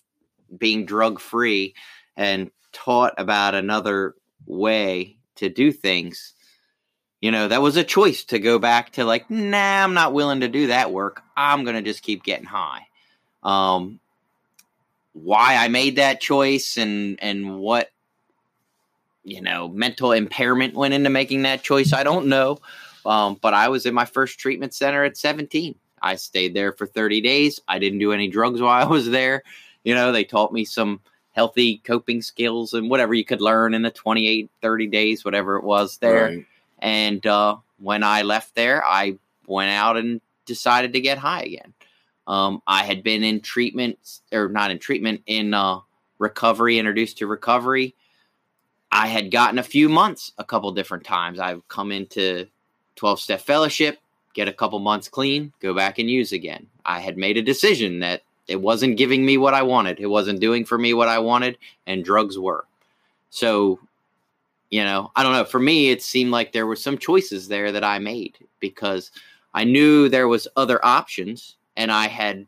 being drug free and taught about another way to do things, you know, that was a choice to go back to like, nah, I'm not willing to do that work. I'm going to just keep getting high. Um, why I made that choice and and what you know mental impairment went into making that choice. I don't know, um, but I was in my first treatment center at 17. I stayed there for 30 days. I didn't do any drugs <laughs> while I was there. You know, they taught me some healthy coping skills and whatever you could learn in the 28, 30 days, whatever it was there. Right. And uh, when I left there, I went out and decided to get high again. Um, I had been in treatment, or not in treatment, in uh, recovery, introduced to recovery. I had gotten a few months a couple different times. I've come into 12 step fellowship, get a couple months clean, go back and use again. I had made a decision that it wasn't giving me what I wanted, it wasn't doing for me what I wanted, and drugs were. So, you know, I don't know. For me, it seemed like there were some choices there that I made because I knew there was other options and I had,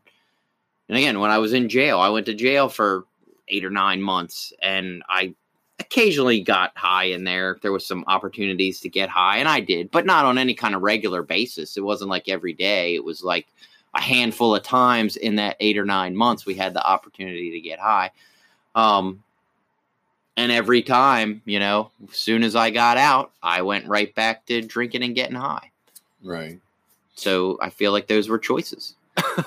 and again, when I was in jail, I went to jail for eight or nine months, and I occasionally got high in there. There was some opportunities to get high, and I did, but not on any kind of regular basis. It wasn't like every day. It was like a handful of times in that eight or nine months we had the opportunity to get high. Um, and every time, you know, as soon as I got out, I went right back to drinking and getting high.
Right.
So I feel like those were choices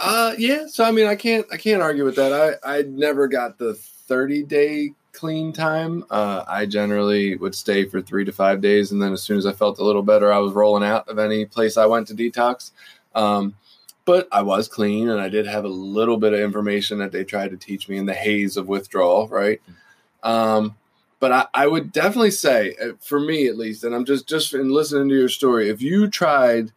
uh, yeah. So I mean, I can't I can't argue with that. I I never got the thirty day clean time. Uh, I generally would stay for three to five days, and then as soon as I felt a little better, I was rolling out of any place I went to detox. Um, but I was clean, and I did have a little bit of information that they tried to teach me in the haze of withdrawal, right? Um, but I, I would definitely say, uh, for me at least, and I'm just just in listening to your story, if you tried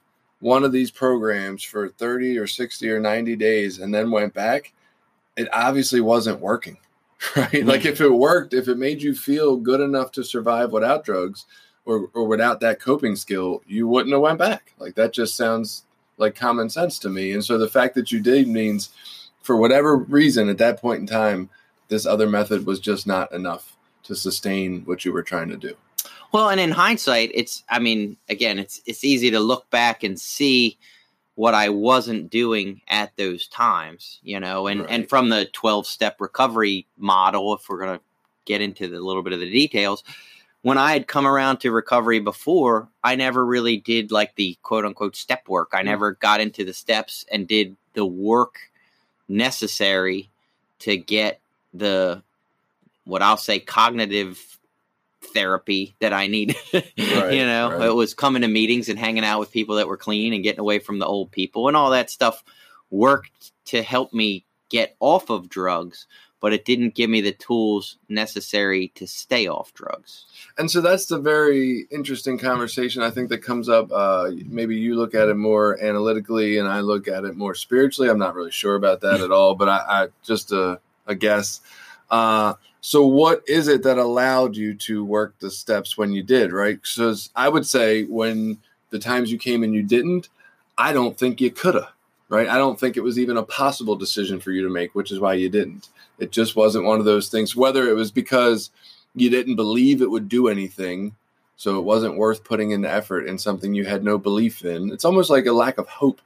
one of these programs for 30 or 60 or 90 days and then went back, it obviously wasn't working, <laughs> right? Mm-hmm. Like if it worked, if it made you feel good enough to survive without drugs or, or without that coping skill, you wouldn't have went back. Like that just sounds like common sense to me. And so the fact that you did means for whatever reason at that point in time, this other method was just not enough to sustain what you were trying to do.
Well, and in hindsight, it's I mean, again, it's it's easy to look back and see what I wasn't doing at those times, you know, and right. and from the 12 step recovery model, if we're going to get into the little bit of the details, when I had come around to recovery before, I never really did like the quote unquote step work. I mm. never got into the steps and did the work necessary to get the what I'll say cognitive therapy that I need. <laughs> right, you know, right. it was coming to meetings and hanging out with people that were clean and getting away from the old people and all that stuff worked to help me get off of drugs, but it didn't give me the tools necessary to stay off drugs.
And so that's the very interesting conversation I think that comes up. Uh, maybe you look at it more analytically, and I look at it more spiritually. I'm not really sure about that at all, but I, I just a, a guess. Uh, so, what is it that allowed you to work the steps when you did, right? Because I would say when the times you came and you didn't, I don't think you could have, right? I don't think it was even a possible decision for you to make, which is why you didn't. It just wasn't one of those things, whether it was because you didn't believe it would do anything. So it wasn't worth putting in the effort in something you had no belief in. It's almost like a lack of hope,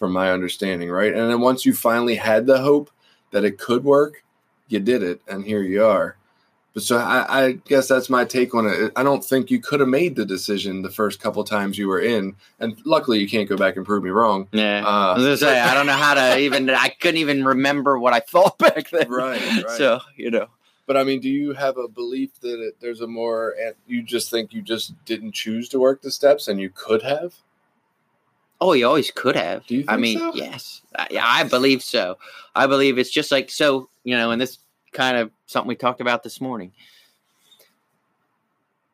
from my understanding, right? And then once you finally had the hope that it could work, you did it, and here you are. But so I, I, guess that's my take on it. I don't think you could have made the decision the first couple times you were in, and luckily you can't go back and prove me wrong.
Yeah, uh, I was gonna say I don't know how to <laughs> even. I couldn't even remember what I thought <laughs> back then.
Right, right.
So you know.
But I mean, do you have a belief that it, there's a more? You just think you just didn't choose to work the steps, and you could have.
Oh, you always could have.
Do you I
mean,
so?
yes, I, I believe so. I believe it's just like so. You know, and this kind of something we talked about this morning.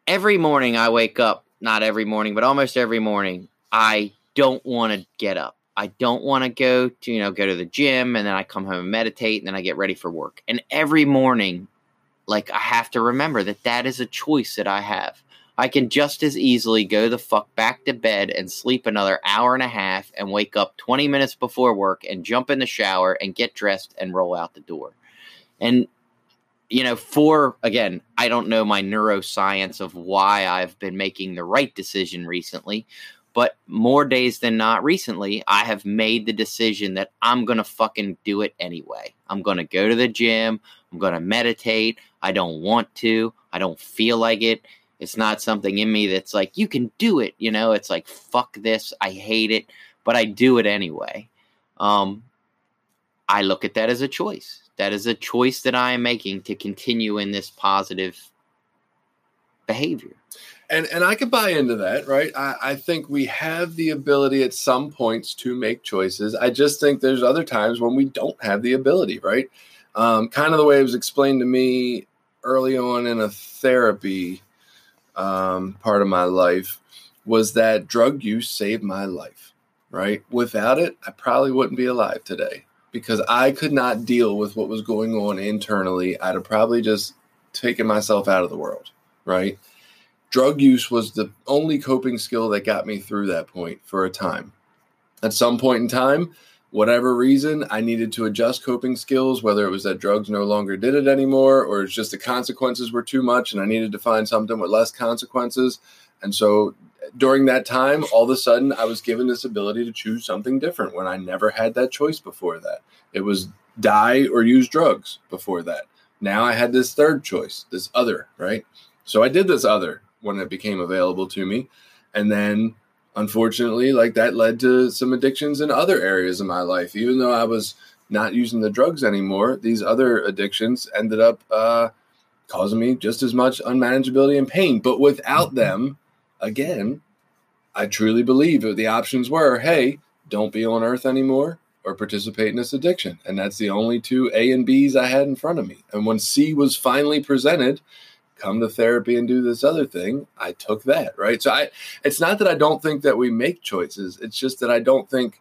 Every morning I wake up, not every morning, but almost every morning, I don't want to get up. I don't want to go to, you know, go to the gym and then I come home and meditate and then I get ready for work. And every morning, like I have to remember that that is a choice that I have. I can just as easily go the fuck back to bed and sleep another hour and a half and wake up 20 minutes before work and jump in the shower and get dressed and roll out the door. And, you know, for, again, I don't know my neuroscience of why I've been making the right decision recently, but more days than not recently, I have made the decision that I'm going to fucking do it anyway. I'm going to go to the gym. I'm going to meditate. I don't want to. I don't feel like it. It's not something in me that's like, you can do it. You know, it's like, fuck this. I hate it, but I do it anyway. Um, I look at that as a choice. That is a choice that I am making to continue in this positive behavior.
And and I could buy into that, right? I, I think we have the ability at some points to make choices. I just think there's other times when we don't have the ability, right? Um, kind of the way it was explained to me early on in a therapy um, part of my life was that drug use saved my life, right? Without it, I probably wouldn't be alive today because I could not deal with what was going on internally. I'd have probably just taken myself out of the world, right? Drug use was the only coping skill that got me through that point for a time. At some point in time, whatever reason, I needed to adjust coping skills, whether it was that drugs no longer did it anymore or it's just the consequences were too much and I needed to find something with less consequences. And so during that time, all of a sudden, I was given this ability to choose something different when I never had that choice before that. It was die or use drugs before that. Now I had this third choice, this other, right? So I did this other when it became available to me. And then unfortunately, like that led to some addictions in other areas of my life. Even though I was not using the drugs anymore, these other addictions ended up uh, causing me just as much unmanageability and pain. But without mm-hmm. them, again, I truly believe the options were hey, don't be on earth anymore, or participate in this addiction. And that's the only two A and B's I had in front of me. And when C was finally presented, come to therapy and do this other thing, I took that, right? So I it's not that I don't think that we make choices. It's just that I don't think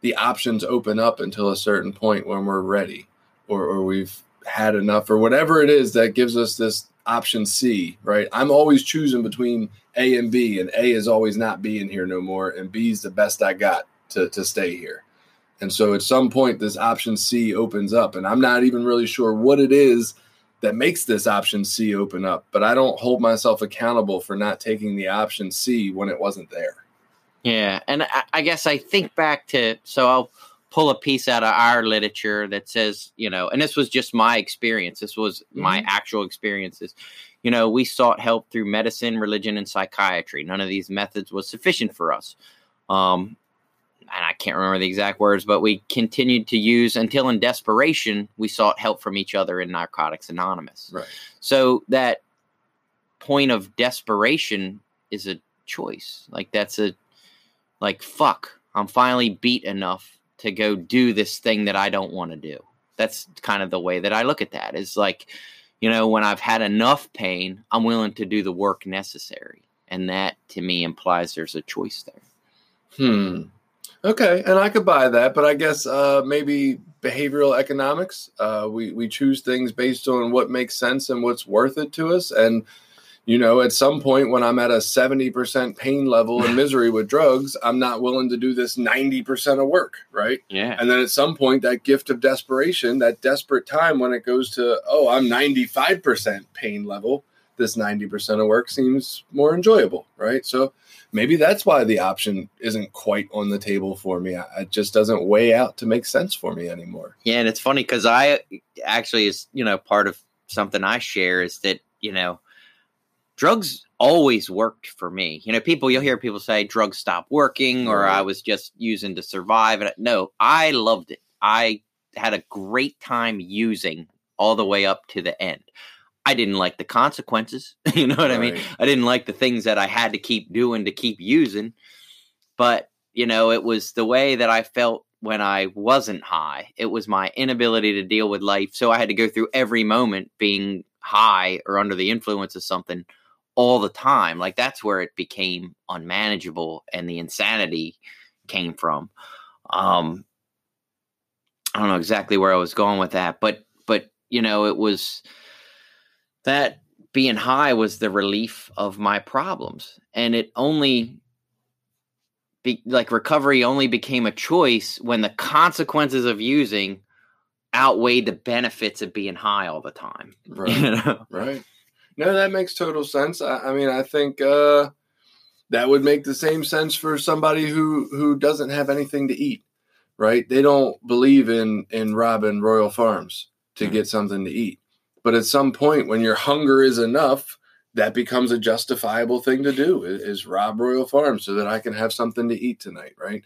the options open up until a certain point when we're ready or, or we've had enough or whatever it is that gives us this option C, right? I'm always choosing between A and B, and A is always not being here no more, and B is the best I got to, to stay here. And so at some point, this option C opens up, and I'm not even really sure what it is that makes this option C open up, but I don't hold myself accountable for not taking the option C when it wasn't there.
Yeah. And I, I guess I think back to, so I'll, pull a piece out of our literature that says, you know, and this was just my experience. This was mm-hmm. my actual experiences. You know, we sought help through medicine, religion, and psychiatry. None of these methods was sufficient for us. Um, and I can't remember the exact words, but we continued to use until in desperation we sought help from each other in Narcotics Anonymous.
Right.
So that point of desperation is a choice. Like that's a like fuck. I'm finally beat enough to go do this thing that I don't want to do. That's kind of the way that I look at that. Is like, you know, when I've had enough pain, I'm willing to do the work necessary. And that to me implies there's a choice there.
Hmm. Okay, and I could buy that, but I guess uh, maybe behavioral economics. Uh, we we choose things based on what makes sense and what's worth it to us, and you know, at some point when I'm at a 70% pain level and <laughs> misery with drugs, I'm not willing to do this 90% of work, right?
Yeah.
And then at some point, that gift of desperation, that desperate time when it goes to, oh, I'm 95% pain level, this 90% of work seems more enjoyable, right? So maybe that's why the option isn't quite on the table for me. It just doesn't weigh out to make sense for me anymore.
Yeah. And it's funny because I actually is, you know, part of something I share is that, you know, drugs always worked for me. You know, people you'll hear people say drugs stop working or I was just using to survive. And no, I loved it. I had a great time using all the way up to the end. I didn't like the consequences. <laughs> You know what right. I mean? I didn't like the things that I had to keep doing to keep using. But, you know, it was the way that I felt when I wasn't high. It was my inability to deal with life. So I had to go through every moment being high or under the influence of something all the time. Like that's where it became unmanageable and the insanity came from. Um, I don't know exactly where I was going with that, but but you know, it was that being high was the relief of my problems, and it only be, like recovery only became a choice when the consequences of using outweighed the benefits of being high all the time.
Right. <laughs> You know? Right. No, that makes total sense. I, I mean, I think uh, that would make the same sense for somebody who who doesn't have anything to eat, right? They don't believe in in robbing Royal Farms to mm-hmm. get something to eat, but at some point, when your hunger is enough, that becomes a justifiable thing to do is, is rob Royal Farms so that I can have something to eat tonight, right?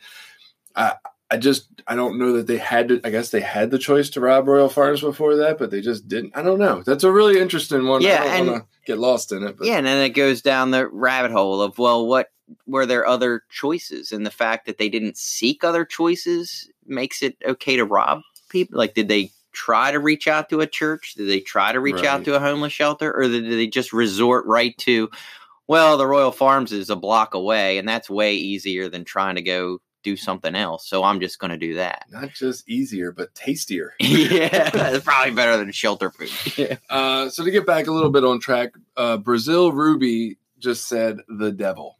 I, I just I don't know that they had to. I guess they had the choice to rob Royal Farms before that, but they just didn't. I don't know. That's a really interesting one. Yeah, I don't want to get lost in it.
But. Yeah, and then it goes down the rabbit hole of well, what were there other choices, and the fact that they didn't seek other choices makes it okay to rob people. Like, did they try to reach out to a church? Did they try to reach right. out to a homeless shelter, or did they just resort right to? Well, the Royal Farms is a block away, and that's way easier than trying to go do something else. So I'm just going to do that.
Not just easier, but tastier. <laughs> <laughs>
yeah, it's probably better than shelter food.
Yeah. Uh, so to get back a little bit on track, uh, Brazil Ruby just said the devil.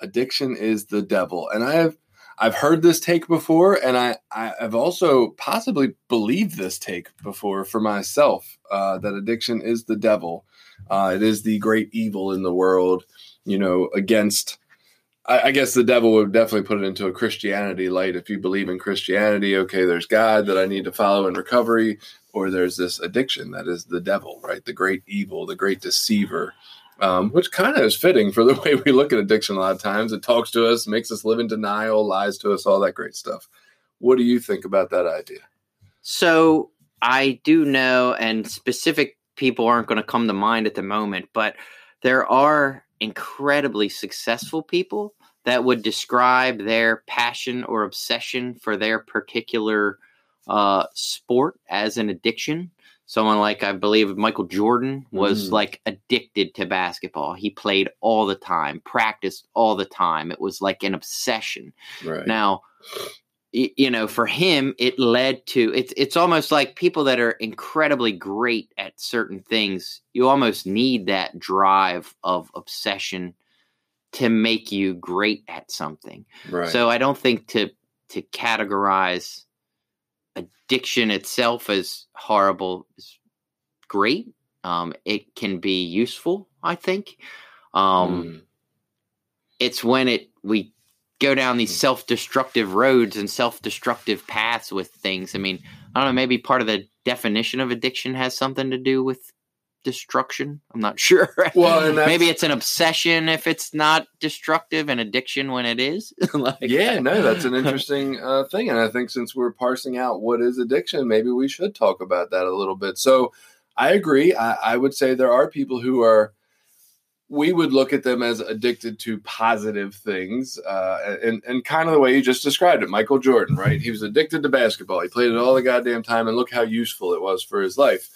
Addiction is the devil, and I have I've heard this take before, and I I've also possibly believed this take before for myself uh, that addiction is the devil. Uh, it is the great evil in the world. You know, against I, I, guess the devil would definitely put it into a Christianity light. If you believe in Christianity, okay, there's God that I need to follow in recovery, or there's this addiction that is the devil, right? The great evil, the great deceiver, um, which kind of is fitting for the <laughs> way we look at addiction a lot of times. It talks to us, makes us live in denial, lies to us, all that great stuff. What do you think about that idea?
So I do know, and specific people aren't going to come to mind at the moment, but there are incredibly successful people that would describe their passion or obsession for their particular uh, sport as an addiction. Someone like I believe Michael Jordan was
Mm.
like addicted to basketball. He played all the time, practiced all the time. It was like an obsession.
Right.
Now, you know, for him, it led to it's. It's almost like people that are incredibly great at certain things. You almost need that drive of obsession to make you great at something.
right.
So I don't think to to categorize addiction itself is horrible is great. Um, it can be useful, I think. Um,
Mm.
it's when it we go down these
Mm.
self-destructive roads and self-destructive paths with things i mean i don't know maybe part of the definition of addiction has something to do with destruction i'm not <laughs> sure
Well, and that's-
maybe it's an obsession if it's not destructive and addiction when it is <laughs> like
yeah, no, that's an <laughs> interesting uh, thing, and I think since we're parsing out what is addiction, maybe we should talk about that a little bit. So, I agree. I, I would say there are people who are. We would look at them as addicted to positive things, uh, and and kind of the way you just described it. Michael Jordan, right? He was addicted to basketball. He played it all the goddamn time, and look how useful it was for his life.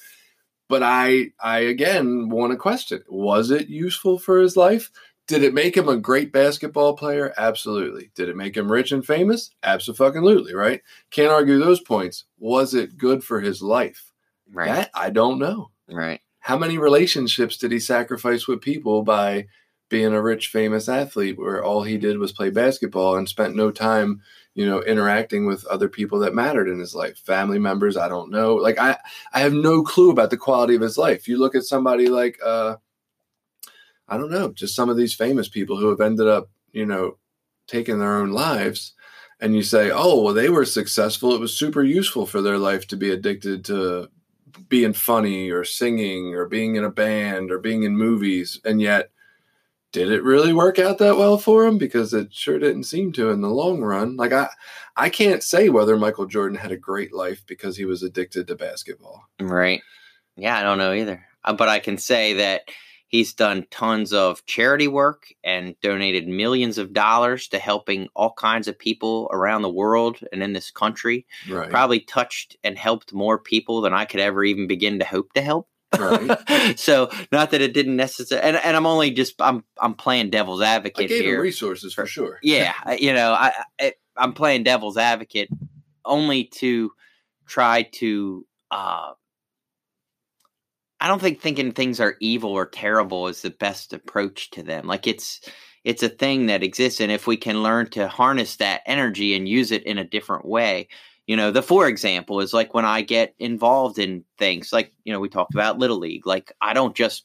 But I, I again want to question: Was it useful for his life? Did it make him a great basketball player? Absolutely. Did it make him rich and famous? Absolutely, right? Can't argue those points. Was it good for his life?
right
That I don't know.
right
How many relationships did he sacrifice with people by being a rich, famous athlete where all he did was play basketball and spent no time, you know, interacting with other people that mattered in his life? Family members, I don't know. Like I I have no clue about the quality of his life. You look at somebody like uh I don't know, just some of these famous people who have ended up, you know, taking their own lives and you say, "Oh, well they were successful. It was super useful for their life to be addicted to being funny or singing or being in a band or being in movies." And yet did it really work out that well for him because it sure didn't seem to in the long run. Like I I can't say whether Michael Jordan had a great life because he was addicted to basketball.
right yeah i don't know either Uh, but i can say that he's done tons of charity work and donated millions of dollars to helping all kinds of people around the world and in this country
Right.
probably touched and helped more people than I could ever even begin to hope to help.
Right. <laughs>
so not that it didn't necessarily, and, and I'm only just I'm I'm playing devil's advocate here.
resources for sure.
yeah, you know, I, I I'm playing devil's advocate only to try to. uh I don't think thinking things are evil or terrible is the best approach to them. Like it's it's a thing that exists, and if we can learn to harness that energy and use it in a different way, you know, the for example is like when I get involved in things like you know we talked about little league. Like I don't just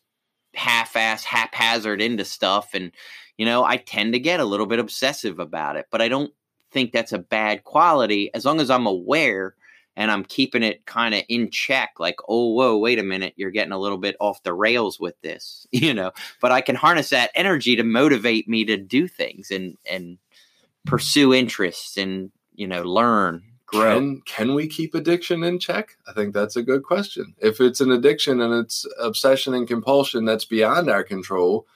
half-ass haphazard into stuff and you know i tend to get a little bit obsessive about it but i don't think that's a bad quality as long as i'm aware and i'm keeping it kind of in check like oh whoa wait a minute you're getting a little bit off the rails with this <laughs> you know but i can harness that energy to motivate me to do things and and pursue interests and you know learn grow
Can can we keep addiction in check? I think that's a good question. If it's an addiction and it's obsession and compulsion that's beyond our control,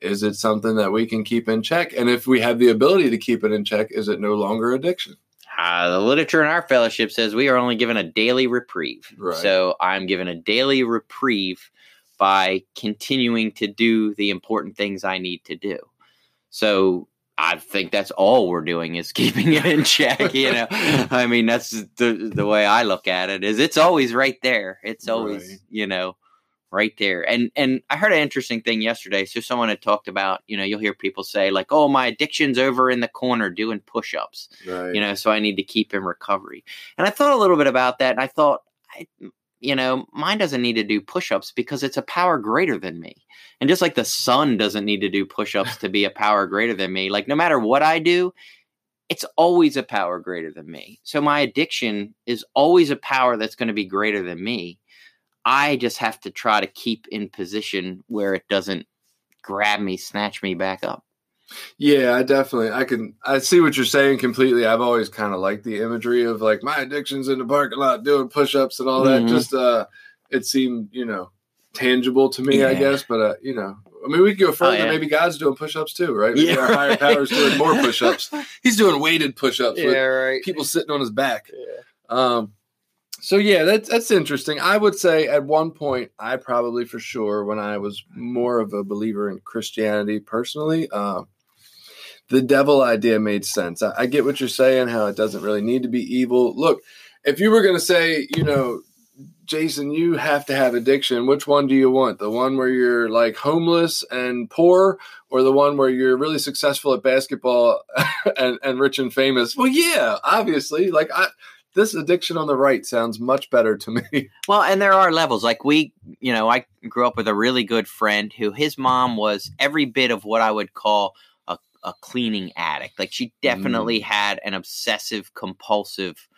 is it something that we can keep in check? And if we have the ability to keep it in check, is it no longer addiction?
Uh, the literature in our fellowship says we are only given a daily reprieve.
Right.
So I'm given a daily reprieve by continuing to do the important things I need to do. So I think that's all we're doing is <laughs> keeping it in check. You know, <laughs> I mean, that's the the way I look at it. Is it's always right there. It's always
Right.
you know right there. And and I heard an interesting thing yesterday. So someone had talked about you know you'll hear people say like, oh, my addiction's over in the corner doing push ups
Right.
you know so i need to keep in recovery and i thought a little bit about that and i thought I, you know mine doesn't need to do push-ups because it's a power greater than me. And just like the sun doesn't need to do push-ups to be a power greater than me like no matter what i do it's always a power greater than me. So my addiction is always a power that's going to be greater than me. I just have to try to keep in position where it doesn't grab me snatch me back up
Yeah, I definitely I can I see what you're saying completely. I've always kind of liked the imagery of like my addictions in the parking lot doing push-ups and all that.
Mhm.
Just uh it seemed, you know, tangible to me, I guess. But uh, you know, I mean, we could go further.
yeah.
Maybe God's doing push-ups too, right? Maybe
Yeah,
our higher
right.
powers doing more push-ups. <laughs> He's doing weighted push-ups with
right.
people sitting on his back. Yeah. Um, so yeah, that's that's interesting. I would say at one point, I probably for sure, when I was more of a believer in Christianity personally, uh, the devil idea made sense. I, I get what you're saying, how it doesn't really need to be evil. Look, if you were going to say, you know, Jason, you have to have addiction. Which one do you want? The one where you're like homeless and poor, or the one where you're really successful at basketball <laughs> and, and rich and famous? Well, yeah, obviously. Like I, this addiction on the right sounds much better to <laughs> me.
Well, and there are levels. Like we, you know, I grew up with a really good friend who his mom was every bit of what I would call a, cleaning addict. Like she definitely had an obsessive compulsive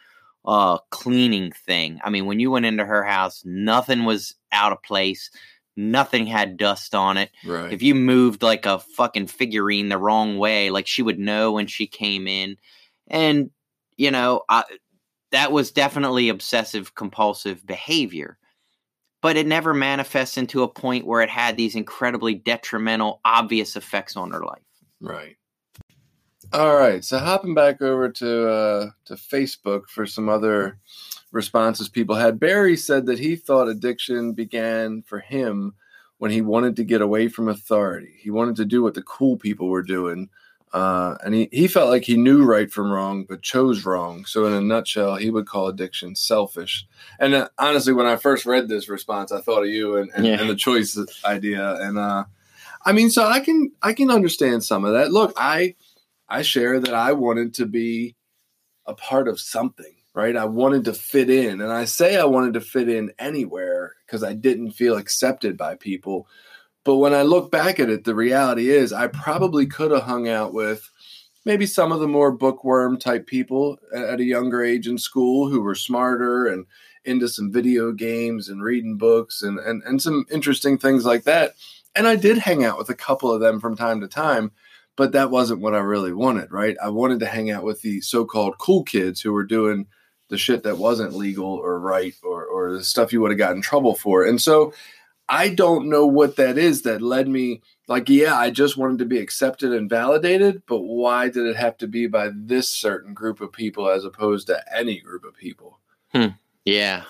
uh cleaning thing. I mean, when you went into her house, nothing was out of place. Nothing had dust on it.
Right.
If you moved like a fucking figurine the wrong way, like she would know when she came in. And, you know, I, that was definitely obsessive compulsive behavior. But it never manifests into a point where it had these incredibly detrimental, obvious effects on her life.
Right. All right. So hopping back over to uh, to Facebook for some other responses people had. Barry said that he thought addiction began for him when he wanted to get away from authority. He wanted to do what the cool people were doing. Uh, and he, he felt like he knew right from wrong, but chose wrong. So, in a nutshell, he would call addiction selfish. And uh, honestly, when I first read this response, I thought of you and, and,
Yeah.
and the choice idea. And uh, I mean, so I can I can understand some of that. Look, I I share that I wanted to be a part of something, right? I wanted to fit in, and I say I wanted to fit in anywhere because I didn't feel accepted by people. But when I look back at it, the reality is I probably could have hung out with maybe some of the more bookworm type people at a younger age in school who were smarter and into some video games and reading books and, and, and some interesting things like that. And I did hang out with a couple of them from time to time, but that wasn't what I really wanted, right? I wanted to hang out with the so called cool kids who were doing the shit that wasn't legal or right or, or the stuff you would have got in trouble for. And so I don't know what that is that led me. Like, yeah, I just wanted to be accepted and validated, but why did it have to be by this certain group of people as opposed to any group of people? Hmm.
Yeah.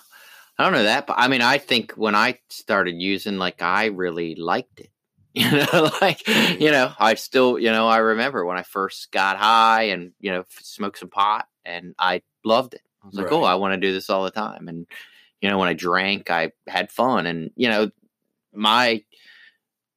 I don't know that, but I mean, I think when I started using, like, I really liked it. <laughs> You know, like, mm. you know, I still, you know, I remember when I first got high and, you know, smoked some pot and I loved it. I was like, oh, I want to do this all the time. And, you know, when I drank, I had fun. And, you know, my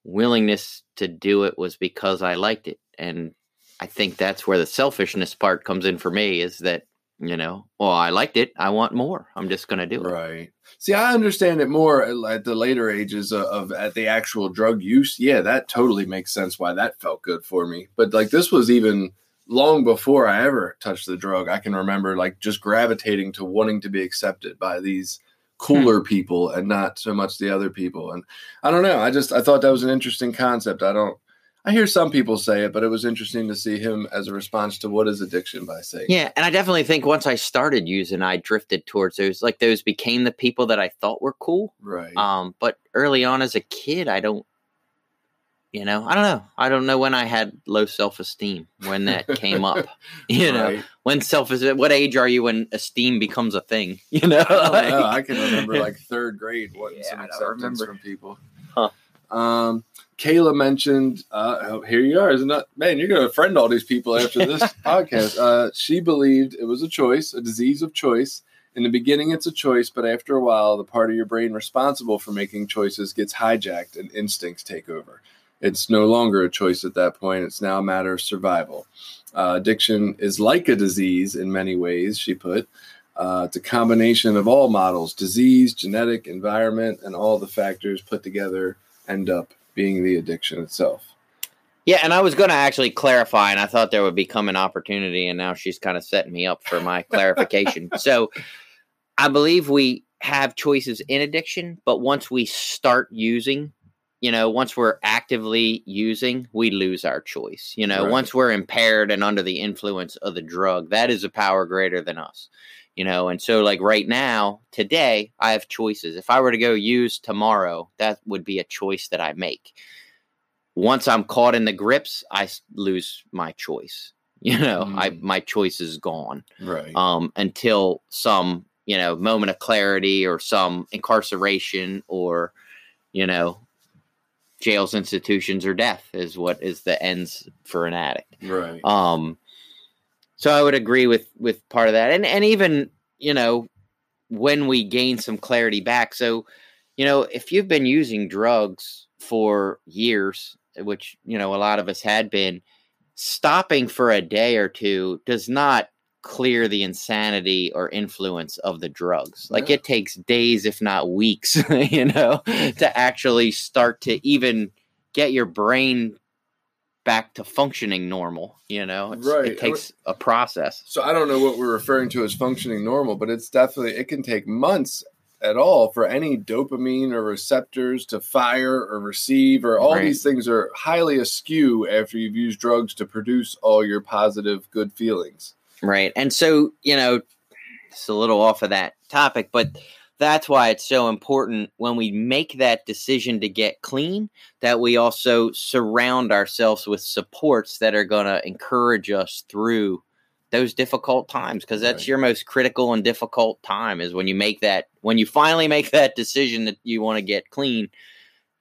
willingness to do it was because I liked it. And I think that's where the selfishness part comes in for me is that, you know, well, I liked it. I want more. I'm just going to do it.
Right. See, I understand it more at- at the later ages of, of at the actual drug use. Yeah, that totally makes sense why that felt good for me. But like this was even long before I ever touched the drug. I can remember like just gravitating to wanting to be accepted by these hmm. cooler people and not so much the other people. And I don't know. I just I thought that was an interesting concept. I don't I hear some people say it, but it was interesting to see him as a response to what is addiction by saying
Yeah, and I definitely think once I started using, I drifted towards those. Like those became the people that I thought were cool.
right.
Um, but early on as a kid, I don't, you know, I don't know. I don't know when I had low self esteem when that came up. <laughs> You know,
Right.
when self is what age are you when esteem becomes a thing? <laughs> You know,
I
Like-
know. I can remember <laughs> like third grade wanting
Yeah,
some acceptance from people.
Huh.
Um, Kayla mentioned, uh, oh, here you are. Isn't that, man, you're going to friend all these people after this <laughs> podcast. Uh, she believed it was a choice, a disease of choice. In the beginning, it's a choice, but after a while, the part of your brain responsible for making choices gets hijacked and instincts take over. It's no longer a choice at that point. It's now a matter of survival. Uh, addiction is like a disease in many ways, she put. Uh, it's a combination of all models disease, genetic, environment, and all the factors put together end up being the addiction itself.
Yeah, and I was going to actually clarify, and I thought there would become an opportunity, and now she's kind of setting me up for my clarification. <laughs> So, I believe we have choices in addiction, but once we start using, you know, once we're actively using, we lose our choice. You know,
Right.
once we're impaired and under the influence of the drug, that is a power greater than us. You know and so like right now today i have choices if i were to go use tomorrow that would be a choice that i make once i'm caught in the grips i lose my choice <laughs> you know i
Mm.
my choice is gone
Right.
um until some you know moment of clarity or some incarceration or you know jails institutions or death is what is the ends for an addict
right.
um, so I would agree with with part of that, and and even you know when we gain some clarity back. So you know if you've been using drugs for years, which you know a lot of us had been, stopping for a day or two does not clear the insanity or influence of the drugs. Like
Yeah.
it takes days, if not weeks, <laughs> you know, to actually start to even get your brain back to functioning normal. You know, It's-
Right.
It takes a process.
So I don't know what we're referring to as functioning normal, but it's definitely it can take months at all for any dopamine or receptors to fire or receive or all
Right.
these things are highly askew after you've used drugs to produce all your positive good feelings.
Right. And so, you know, it's a little off of that topic, but that's why it's so important when we make that decision to get clean that we also surround ourselves with supports that are going to encourage us through those difficult times because that's
Right.
your most critical and difficult time is when you make that when you finally make that decision that you want to get clean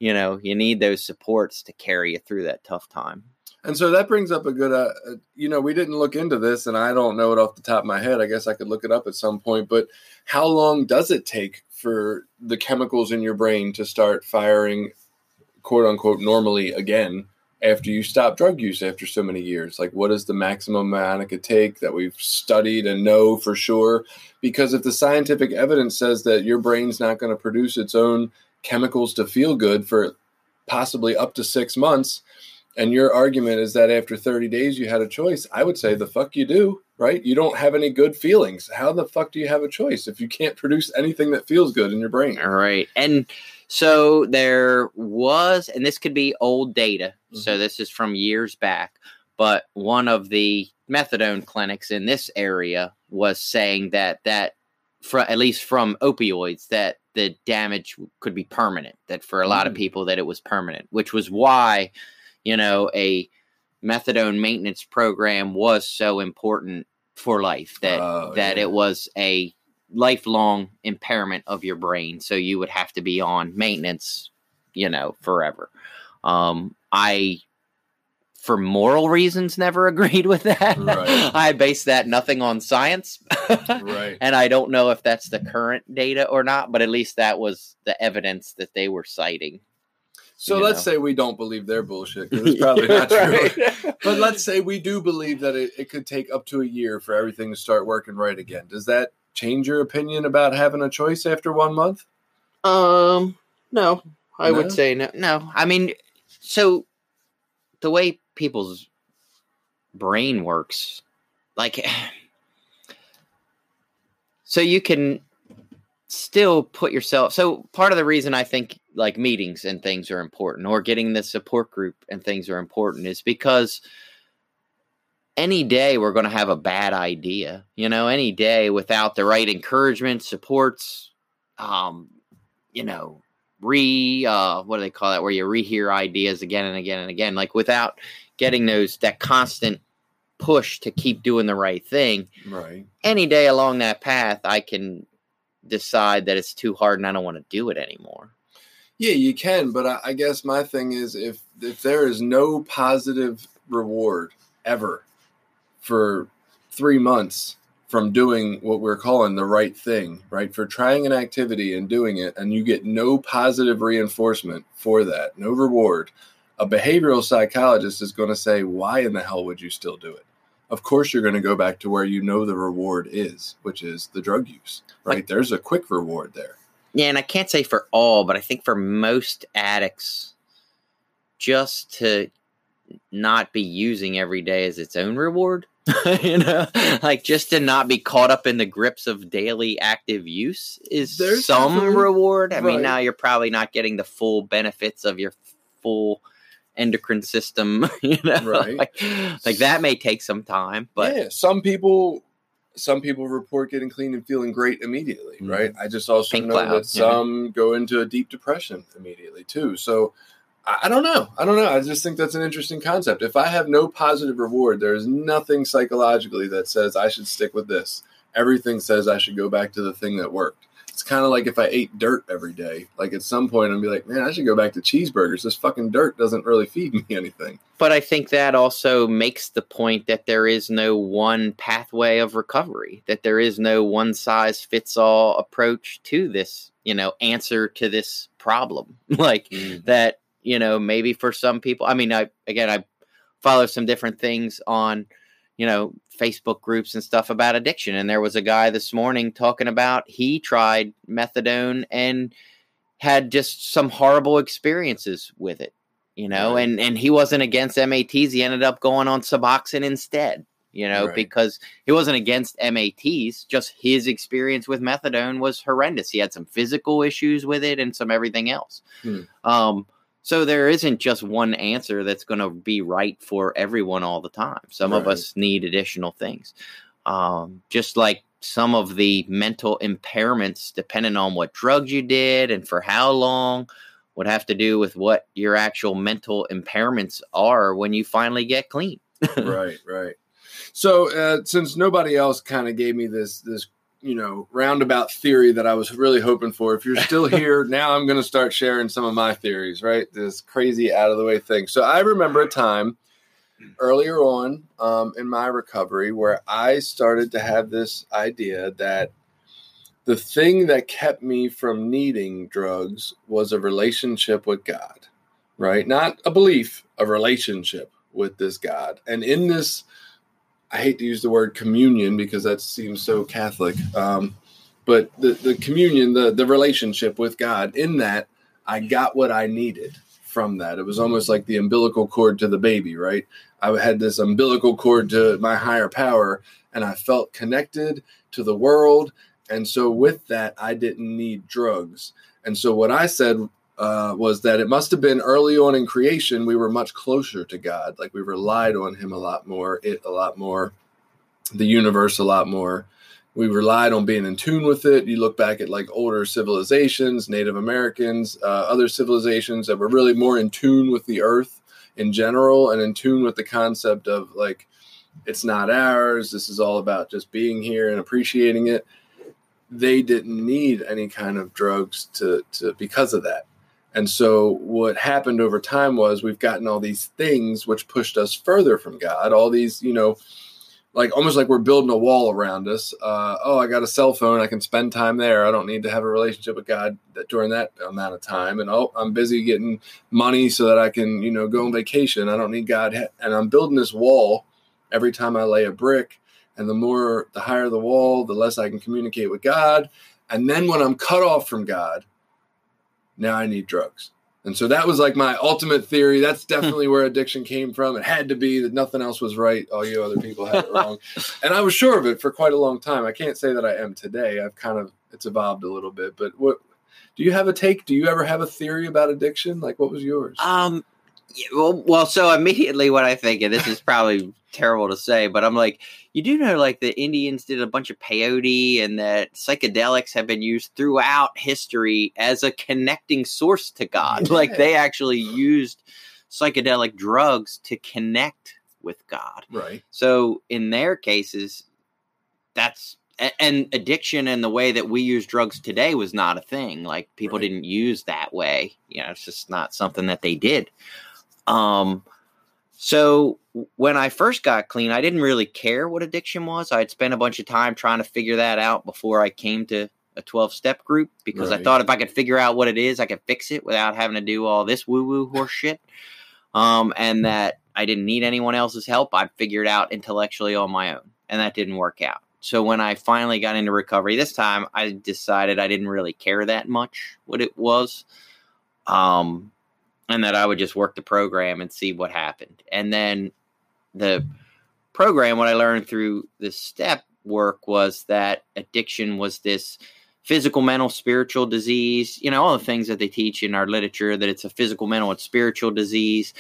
you know you need those supports to carry you through that tough time
And so that brings up a good, uh, uh, you know, we didn't look into this, and I don't know it off the top of my head. I guess I could look it up at some point. But how long does it take for the chemicals in your brain to start firing, quote unquote, normally again after you stop drug use after so many years? Like, what is the maximum amount it could take that we've studied and know for sure? Because if the scientific evidence says that your brain's not going to produce its own chemicals to feel good for possibly up to six months, and your argument is that after 30 days you had a choice, I would say the fuck you do, right? You don't have any good feelings. How the fuck do you have a choice if you can't produce anything that feels good in your brain?
All right. And so there was, and this could be old data. So
Mhm.
this is from years back, but one of the methadone clinics in this area was saying that that for at least from opioids that the damage could be permanent that for a lot of
Mm.
people that it was permanent which was why you know a methadone maintenance program was so important for life that
Oh,
that
yeah.
it was a lifelong impairment of your brain so you would have to be on maintenance you know forever um i for moral reasons never <laughs> agreed with that
Right.
i base that nothing on science
Right. <laughs>
and i don't know if that's the current data or not but at least that was the evidence that they were citing
So let's
know.
say we don't believe their bullshit 'cause it's probably <laughs> not true. <laughs> But let's say we do believe that it, it could take up to a year for everything to start working right again. Does that change your opinion about having a choice after one month?
Um, no, I
No?
would say no. No, I mean, so the way people's brain works, like, <sighs> so you can still put yourself. So part of the reason I think like meetings and things are important, or getting the support group and things are important, is because any day we're going to have a bad idea. You know, any day without the right encouragement, supports, um, you know, re uh what do they call that where you rehear ideas again and again and again like without getting those that constant push to keep doing the right thing
Right.
any day along that path i can decide that it's too hard and i don't want to do it anymore
Yeah, you can, but I, I guess my thing is if if there is no positive reward ever for three months from doing what we're calling the right thing, right? For trying an activity and doing it, and you get no positive reinforcement for that, no reward, a behavioral psychologist is going to say, Why in the hell would you still do it? Of course, you're going to go back to where you know the reward is, which is the drug use, right?
Like-
There's a quick reward there.
yeah and i can't say for all but i think for most addicts just to not be using every day as its own reward <laughs> you know like just to not be caught up in the grips of daily active use is
There's
some reward i mean now you're probably not getting the full benefits of your full endocrine system <laughs> you know
Right.
like, like that may take some time but
yeah, some people some people report getting clean and feeling great immediately,
Mhm.
right? I just also
Pink
know
cloud,
that
yeah.
some go into a deep depression immediately too. So I, I don't know. I don't know. I just think that's an interesting concept. If I have no positive reward, there is nothing psychologically that says I should stick with this. Everything says I should go back to the thing that worked. It's kind of like if I ate dirt every day. Like at some point, I'd be like, man, I should go back to cheeseburgers. This fucking dirt doesn't really feed me <laughs> anything.
But I think that also makes the point that there is no one pathway of recovery, that there is no one size fits all approach to this, you know, answer to this problem. <laughs> like mm. that, you know, maybe for some people, I mean, I, again, I follow some different things on, you know, Facebook groups and stuff about addiction. And there was a guy this morning talking about he tried methadone and had just some horrible experiences with it you know
Right.
and and he wasn't against mats he ended up going on suboxone instead you know
Right.
because he wasn't against mats just his experience with methadone was horrendous he had some physical issues with it and some everything else
Hmm.
um so there isn't just one answer that's going to be right for everyone all the time some of us need additional things um just like some of the mental impairments depending on what drugs you did and for how long would have to do with what your actual mental impairments are when you finally get clean. <laughs>
right, right. So uh, since nobody else kind of gave me this this you know roundabout theory that I was really hoping for, if you're still <laughs> here now, I'm going to start sharing some of my theories. Right, this crazy out of the way thing. So I remember a time earlier on um, in my recovery where I started to have this idea that the thing that kept me from needing drugs was a relationship with God, right? Not a belief, a relationship with this God. And in this, I hate to use the word communion because that seems so Catholic, um, but the, the communion, the, the relationship with God, in that, I got what I needed from that. It was almost like the umbilical cord to the baby, right? I had this umbilical cord to my higher power, and I felt connected to the world. And so, with that, I didn't need drugs. And so, what I said uh, was that it must have been early on in creation, we were much closer to God. Like we relied on Him a lot more, it a lot more, the universe a lot more. We relied on being in tune with it. You look back at like older civilizations, Native Americans, uh, other civilizations that were really more in tune with the earth in general and in tune with the concept of like, it's not ours. This is all about just being here and appreciating it. They didn't need any kind of drugs to, to because of that. And so what happened over time was we've gotten all these things which pushed us further from God. All these, you know, like almost like we're building a wall around us. Uh, oh, I got a cell phone. I can spend time there. I don't need to have a relationship with God that, during that amount of time. And oh, I'm busy getting money so that I can, you know, go on vacation. I don't need God. And I'm building this wall every time I lay a brick. And the more, the higher the wall, the less I can communicate with God. And then when I'm cut off from God, now I need drugs. And so that was like my ultimate theory. That's <laughs> definitely where addiction came from. It had to be that nothing else was right. All you other people had it wrong. <laughs> and I was sure of it for quite a long time. I can't say that I am today. I've kind of it's evolved a little bit. But what do you have a take? Do you ever have a theory about addiction? Like what was yours?
Um, yeah, well, well, so immediately what I think, and this is probably terrible to say, but I'm like, you do know, like the Indians did a bunch of peyote, and that psychedelics have been used throughout history as a connecting source to God. Like they actually used psychedelic drugs to connect with God.
right.
So in their cases, that's and addiction and the way that we use drugs today was not a thing. Like people
Right.
didn't use that way. You know, it's just not something that they did. Um so when I first got clean, I didn't really care what addiction was. I'd spent a bunch of time trying to figure that out before I came to a 12 step group because I thought if I could figure out what it is, I could fix it without having to do all this woo woo horse shit. Um, and that I didn't need anyone else's help. I'd figure it out intellectually on my own. And that didn't work out. So when I finally got into recovery this time, I decided I didn't really care that much what it was. Um, and that I would just work the program and see what happened. And then the program, what I learned through the step work was that addiction was this physical, mental, spiritual disease. You know, all the things that they teach in our literature that it's a physical, mental, and spiritual disease.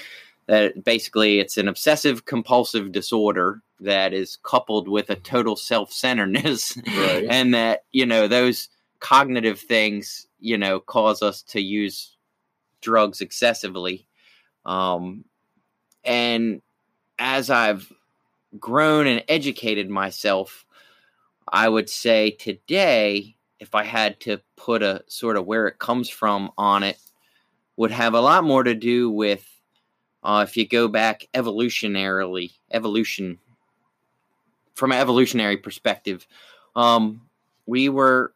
That basically it's an obsessive compulsive disorder that is coupled with a total self-centeredness
Right. <laughs>
and that you know those cognitive things you know cause us to use drugs excessively. Um and as i've grown and educated myself i would say today if i had to put a sort of where it comes from on it would have a lot more to do with uh, if you go back evolutionarily evolution from an evolutionary perspective. Um, we were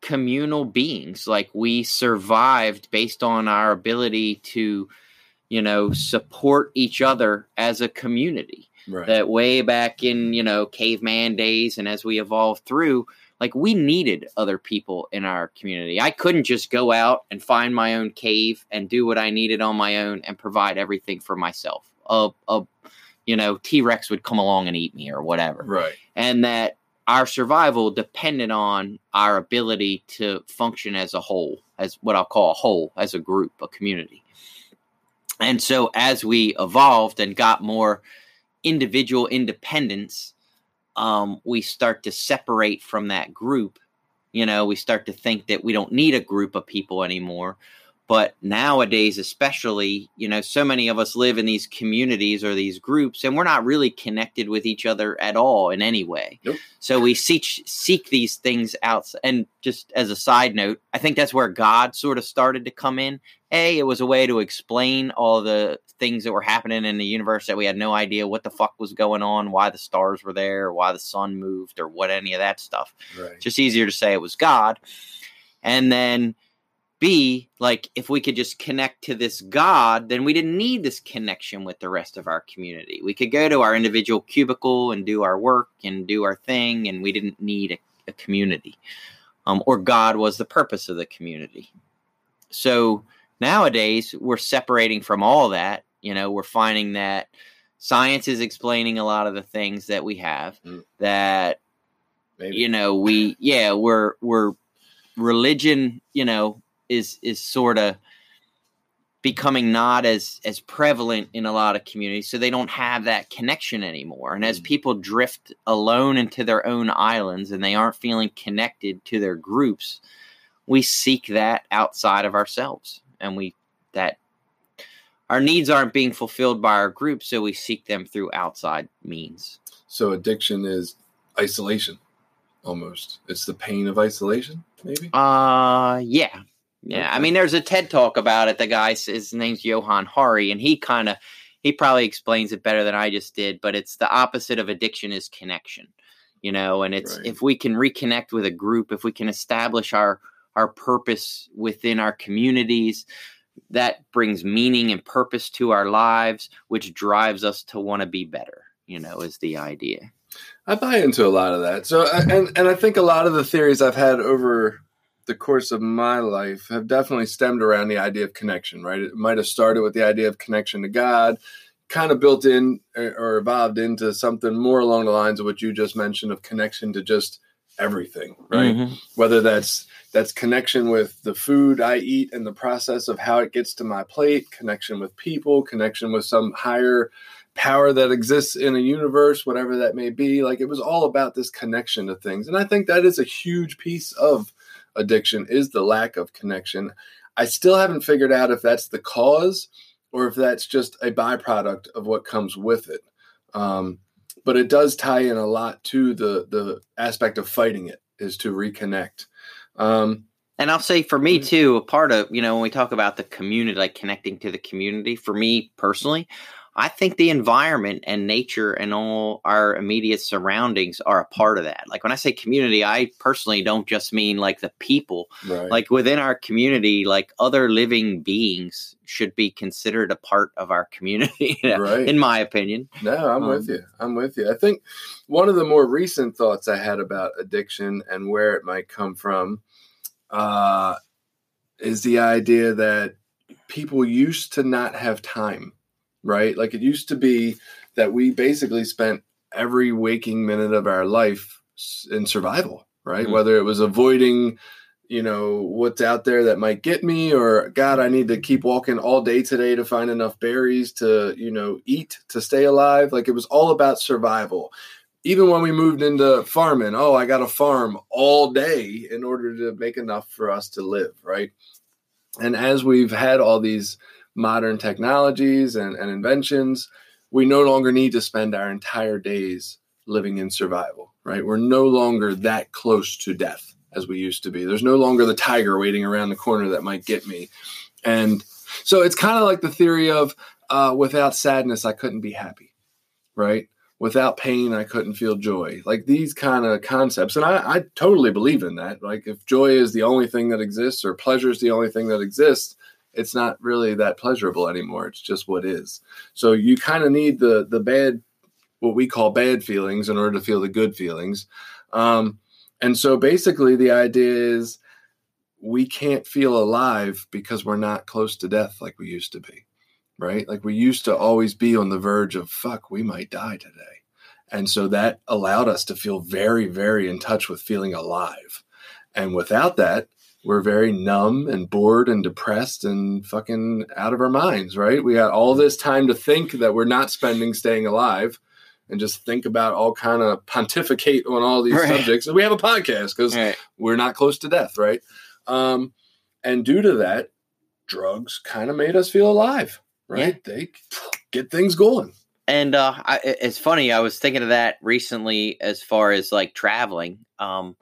communal beings. Like we survived based on our ability to you know support each other as a community.
Right.
that way back in you know caveman days and as we evolved through like we needed other people in our community. I couldn't just go out and find my own cave and do what i needed on my own and provide everything for myself. A, a you know t-rex would come along and eat me or whatever.
Right.
and that our survival depended on our ability to function as a whole, as what I'll call a whole, as a group, a community. And so as we evolved and got more individual independence, um, we start to separate from that group. You know, we start to think that we don't need a group of people anymore. But nowadays, especially, you know, so many of us live in these communities or these groups, and we're not really connected with each other at all in any way.
Nope.
So we seek seek these things out. And just as a side note, I think that's where God sort of started to come in. A, it was a way to explain all the things that were happening in the universe that we had no idea what the fuck was going on, why the stars were there, why the sun moved, or what any of that stuff
Right.
just easier to say it was God. And then B, like if we could just connect to this God, then we didn't need this connection with the rest of our community. We could go to our individual cubicle and do our work and do our thing, and we didn't need a, a community. Um, or God was the purpose of the community. So nowadays we're separating from all that. You know, we're finding that science is explaining a lot of the things that we have
Mm.
that
Maybe.
you know we yeah we're we're religion you know is is sort of becoming not as as prevalent in a lot of communities so they don't have that connection anymore and as
Mm.
people drift alone into their own islands and they aren't feeling connected to their groups we seek that outside of ourselves and we that our needs aren't being fulfilled by our group so we seek them through outside means
So addiction is isolation, almost. It's the pain of isolation, maybe.
Uh, yeah, yeah. I mean, there's a TED talk about it. The guy, his name's Johann Hari, and he kind of he probably explains it better than I just did. But it's the opposite of addiction is connection, you know. And it's
Right.
if we can reconnect with a group, if we can establish our our purpose within our communities, that brings meaning and purpose to our lives, which drives us to want to be better. You know, is the idea.
I buy into a lot of that. So, and and I think a lot of the theories I've had over the course of my life have definitely stemmed around the idea of connection. Right? It might have started with the idea of connection to God, kind of built in or, evolved into something more along the lines of what you just mentioned of connection to just everything. Right?
Mhm.
whether that's that's connection with the food I eat and the process of how it gets to my plate, connection with people, connection with some higher power that exists in a universe, whatever that may be. Like it was all about this connection to things. And I think that is a huge piece of addiction is the lack of connection. I still haven't figured out if that's the cause or if that's just a byproduct of what comes with it. Um, but it does tie in a lot to the the aspect of fighting it is to reconnect. Um,
And I'll say for me
Mhm.
too, a part of, you know, when we talk about the community, like connecting to the community, for me personally, I think the environment and nature and all our immediate surroundings are a part of that. Like when I say community, I personally don't just mean like the people.
right.
Like within our community, like other living beings should be considered a part of our community, <laughs>
Right.
in my opinion.
No, I'm
Um,
with you. I'm with you. I think one of the more recent thoughts I had about addiction and where it might come from uh, is the idea that people used to not have time, right? Like it used to be that we basically spent every waking minute of our life in survival, right?
Mhm.
Whether it was avoiding, you know what's out there that might get me or god i need to keep walking all day today to find enough berries to you know eat to stay alive like it was all about survival even when we moved into farming oh i got to farm all day in order to make enough for us to live right and as we've had all these modern technologies and, and inventions we no longer need to spend our entire days living in survival right we're no longer that close to death as we used to be. There's no longer the tiger waiting around the corner that might get me. And so it's kind of like the theory of uh, without sadness, I couldn't be happy, right? Without pain, I couldn't feel joy. Like these kind of concepts. And I, I totally believe in that. Like if joy is the only thing that exists or pleasure is the only thing that exists, it's not really that pleasurable anymore. It's just what is. So you kind of need the the bad, what we call bad feelings, in order to feel the good feelings. Um, and so basically, the idea is we can't feel alive because we're not close to death like we used to be, right? Like we used to always be on the verge of, fuck, we might die today. And so that allowed us to feel very, very in touch with feeling alive. And without that, we're very numb and bored and depressed and fucking out of our minds, right? We got all this time to think that we're not spending staying alive and just think about all kind of pontificate on all these right. subjects. And we have a podcast because right. we're not close to death, right? Um, and due to that, drugs kind of made us feel alive, right? Yeah. They get things going.
And uh, I, it's funny. I was thinking of that recently, as far as like traveling. Um,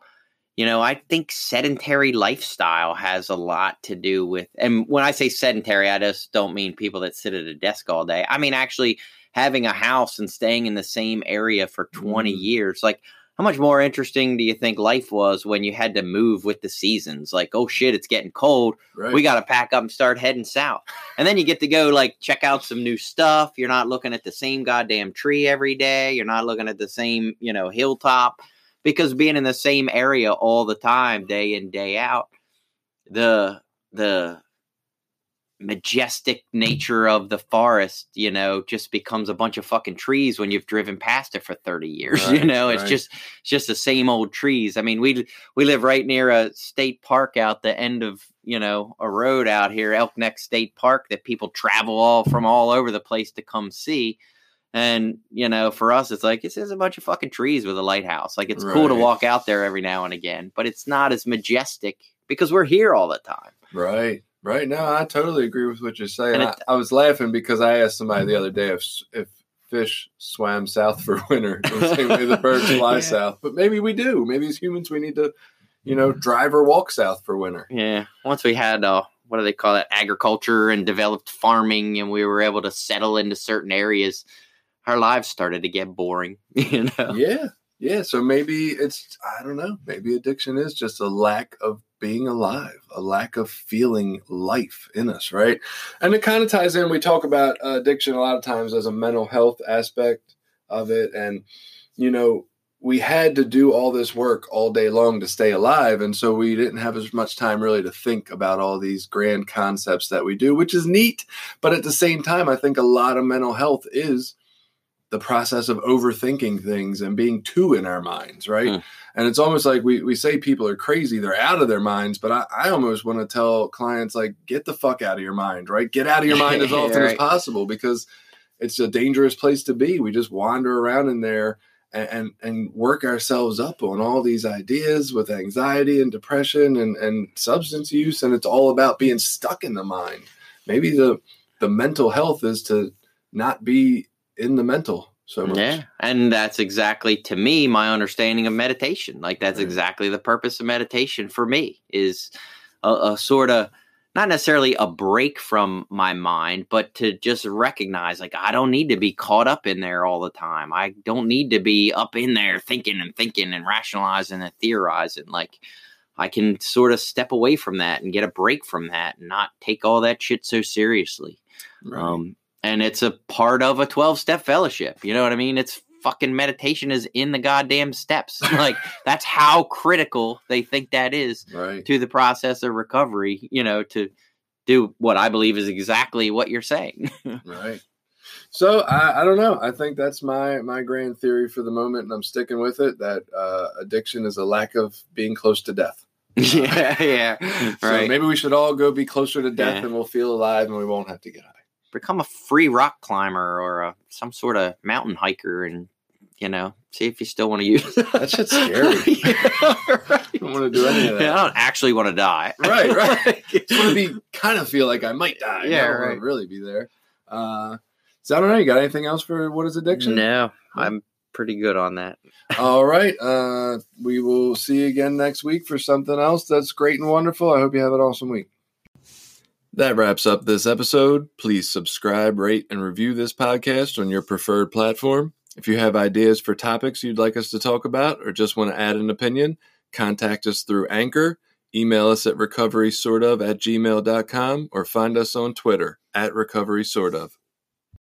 you know, I think sedentary lifestyle has a lot to do with. And when I say sedentary, I just don't mean people that sit at a desk all day. I mean actually having a house and staying in the same area for 20 mm. years. Like, how much more interesting do you think life was when you had to move with the seasons? Like, oh shit, it's getting cold. Right. We got to pack up and start heading south. And then you get to go like check out some new stuff. You're not looking at the same goddamn tree every day. You're not looking at the same, you know, hilltop because being in the same area all the time, day in, day out, the, the, majestic nature of the forest, you know, just becomes a bunch of fucking trees when you've driven past it for 30 years. <laughs> Right, you know, it's just it's just the same old trees. I mean, we we live right near a state park out the end of, you know, a road out here, Elk Neck State Park that people travel all from all over the place to come see. And, you know, for us it's like it's just a bunch of fucking trees with a lighthouse. Like it's right. cool to walk out there every now and again, but it's not as majestic because we're here all the time.
Right. Right. No, I totally agree with what you're saying. It, I, I, was laughing because I asked somebody the other <laughs> day if if fish swam south for winter the same way the birds fly yeah. south. But maybe we do. Maybe as humans we need to, you know, drive or walk south for winter.
Yeah. Once we had uh what do they call it? Agriculture and developed farming and we were able to settle into certain areas, our lives started to get boring. <laughs> You know?
Yeah. Yeah. So maybe it's I don't know, maybe addiction is just a lack of being alive, a lack of feeling life in us, right? And it kind of ties in. We talk about uh, addiction a lot of times as a mental health aspect of it. And, you know, we had to do all this work all day long to stay alive. And so we didn't have as much time really to think about all these grand concepts that we do, which is neat. But at the same time, I think a lot of mental health is the process of overthinking things and being too in our minds, right? Hmm. And it's almost like we, we say people are crazy, they're out of their minds, but I, I almost want to tell clients, like, get the fuck out of your mind, right? Get out of your mind as <laughs> often right. as possible because it's a dangerous place to be. We just wander around in there and, and, and work ourselves up on all these ideas with anxiety and depression and, and substance use. And it's all about being stuck in the mind. Maybe the the mental health is to not be in the mental so much. Yeah.
And that's exactly to me my understanding of meditation. Like that's right. exactly the purpose of meditation for me is a, a sort of not necessarily a break from my mind, but to just recognize like I don't need to be caught up in there all the time. I don't need to be up in there thinking and thinking and rationalizing and theorizing. Like I can sort of step away from that and get a break from that and not take all that shit so seriously. Right. Um, and it's a part of a 12 step fellowship. You know what I mean? It's fucking meditation is in the goddamn steps. <laughs> like that's how critical they think that is
right.
to the process of recovery, you know, to do what I believe is exactly what you're saying. <laughs>
right. So I, I, don't know. I think that's my my grand theory for the moment, and I'm sticking with it. That uh, addiction is a lack of being close to death. <laughs>
yeah, yeah.
So
Right.
maybe we should all go be closer to death
Yeah.
and we'll feel alive and we won't have to get high.
Become a free rock climber or a, some sort of mountain hiker and, you know, see if you still want to use <laughs>
That shit's scary. <laughs>
yeah, right.
I don't want to do any of that.
Yeah, I don't actually want to die.
Right, right.
Like, <laughs>
just want to be kind of feel like I might die.
Yeah,
I don't
right.
really be there. Uh, so I don't know. You got anything else for what is addiction?
no, I'm pretty good on that.
All right. Uh, we will see you again next week for something else that's great and wonderful. I hope you have an awesome week. That wraps up this episode. Please subscribe, rate, and review this podcast on your preferred platform. If you have ideas for topics you'd like us to talk about or just want to add an opinion, contact us through Anchor, email us at recoverysortof at gmail.com, or find us on Twitter at recoverysortof.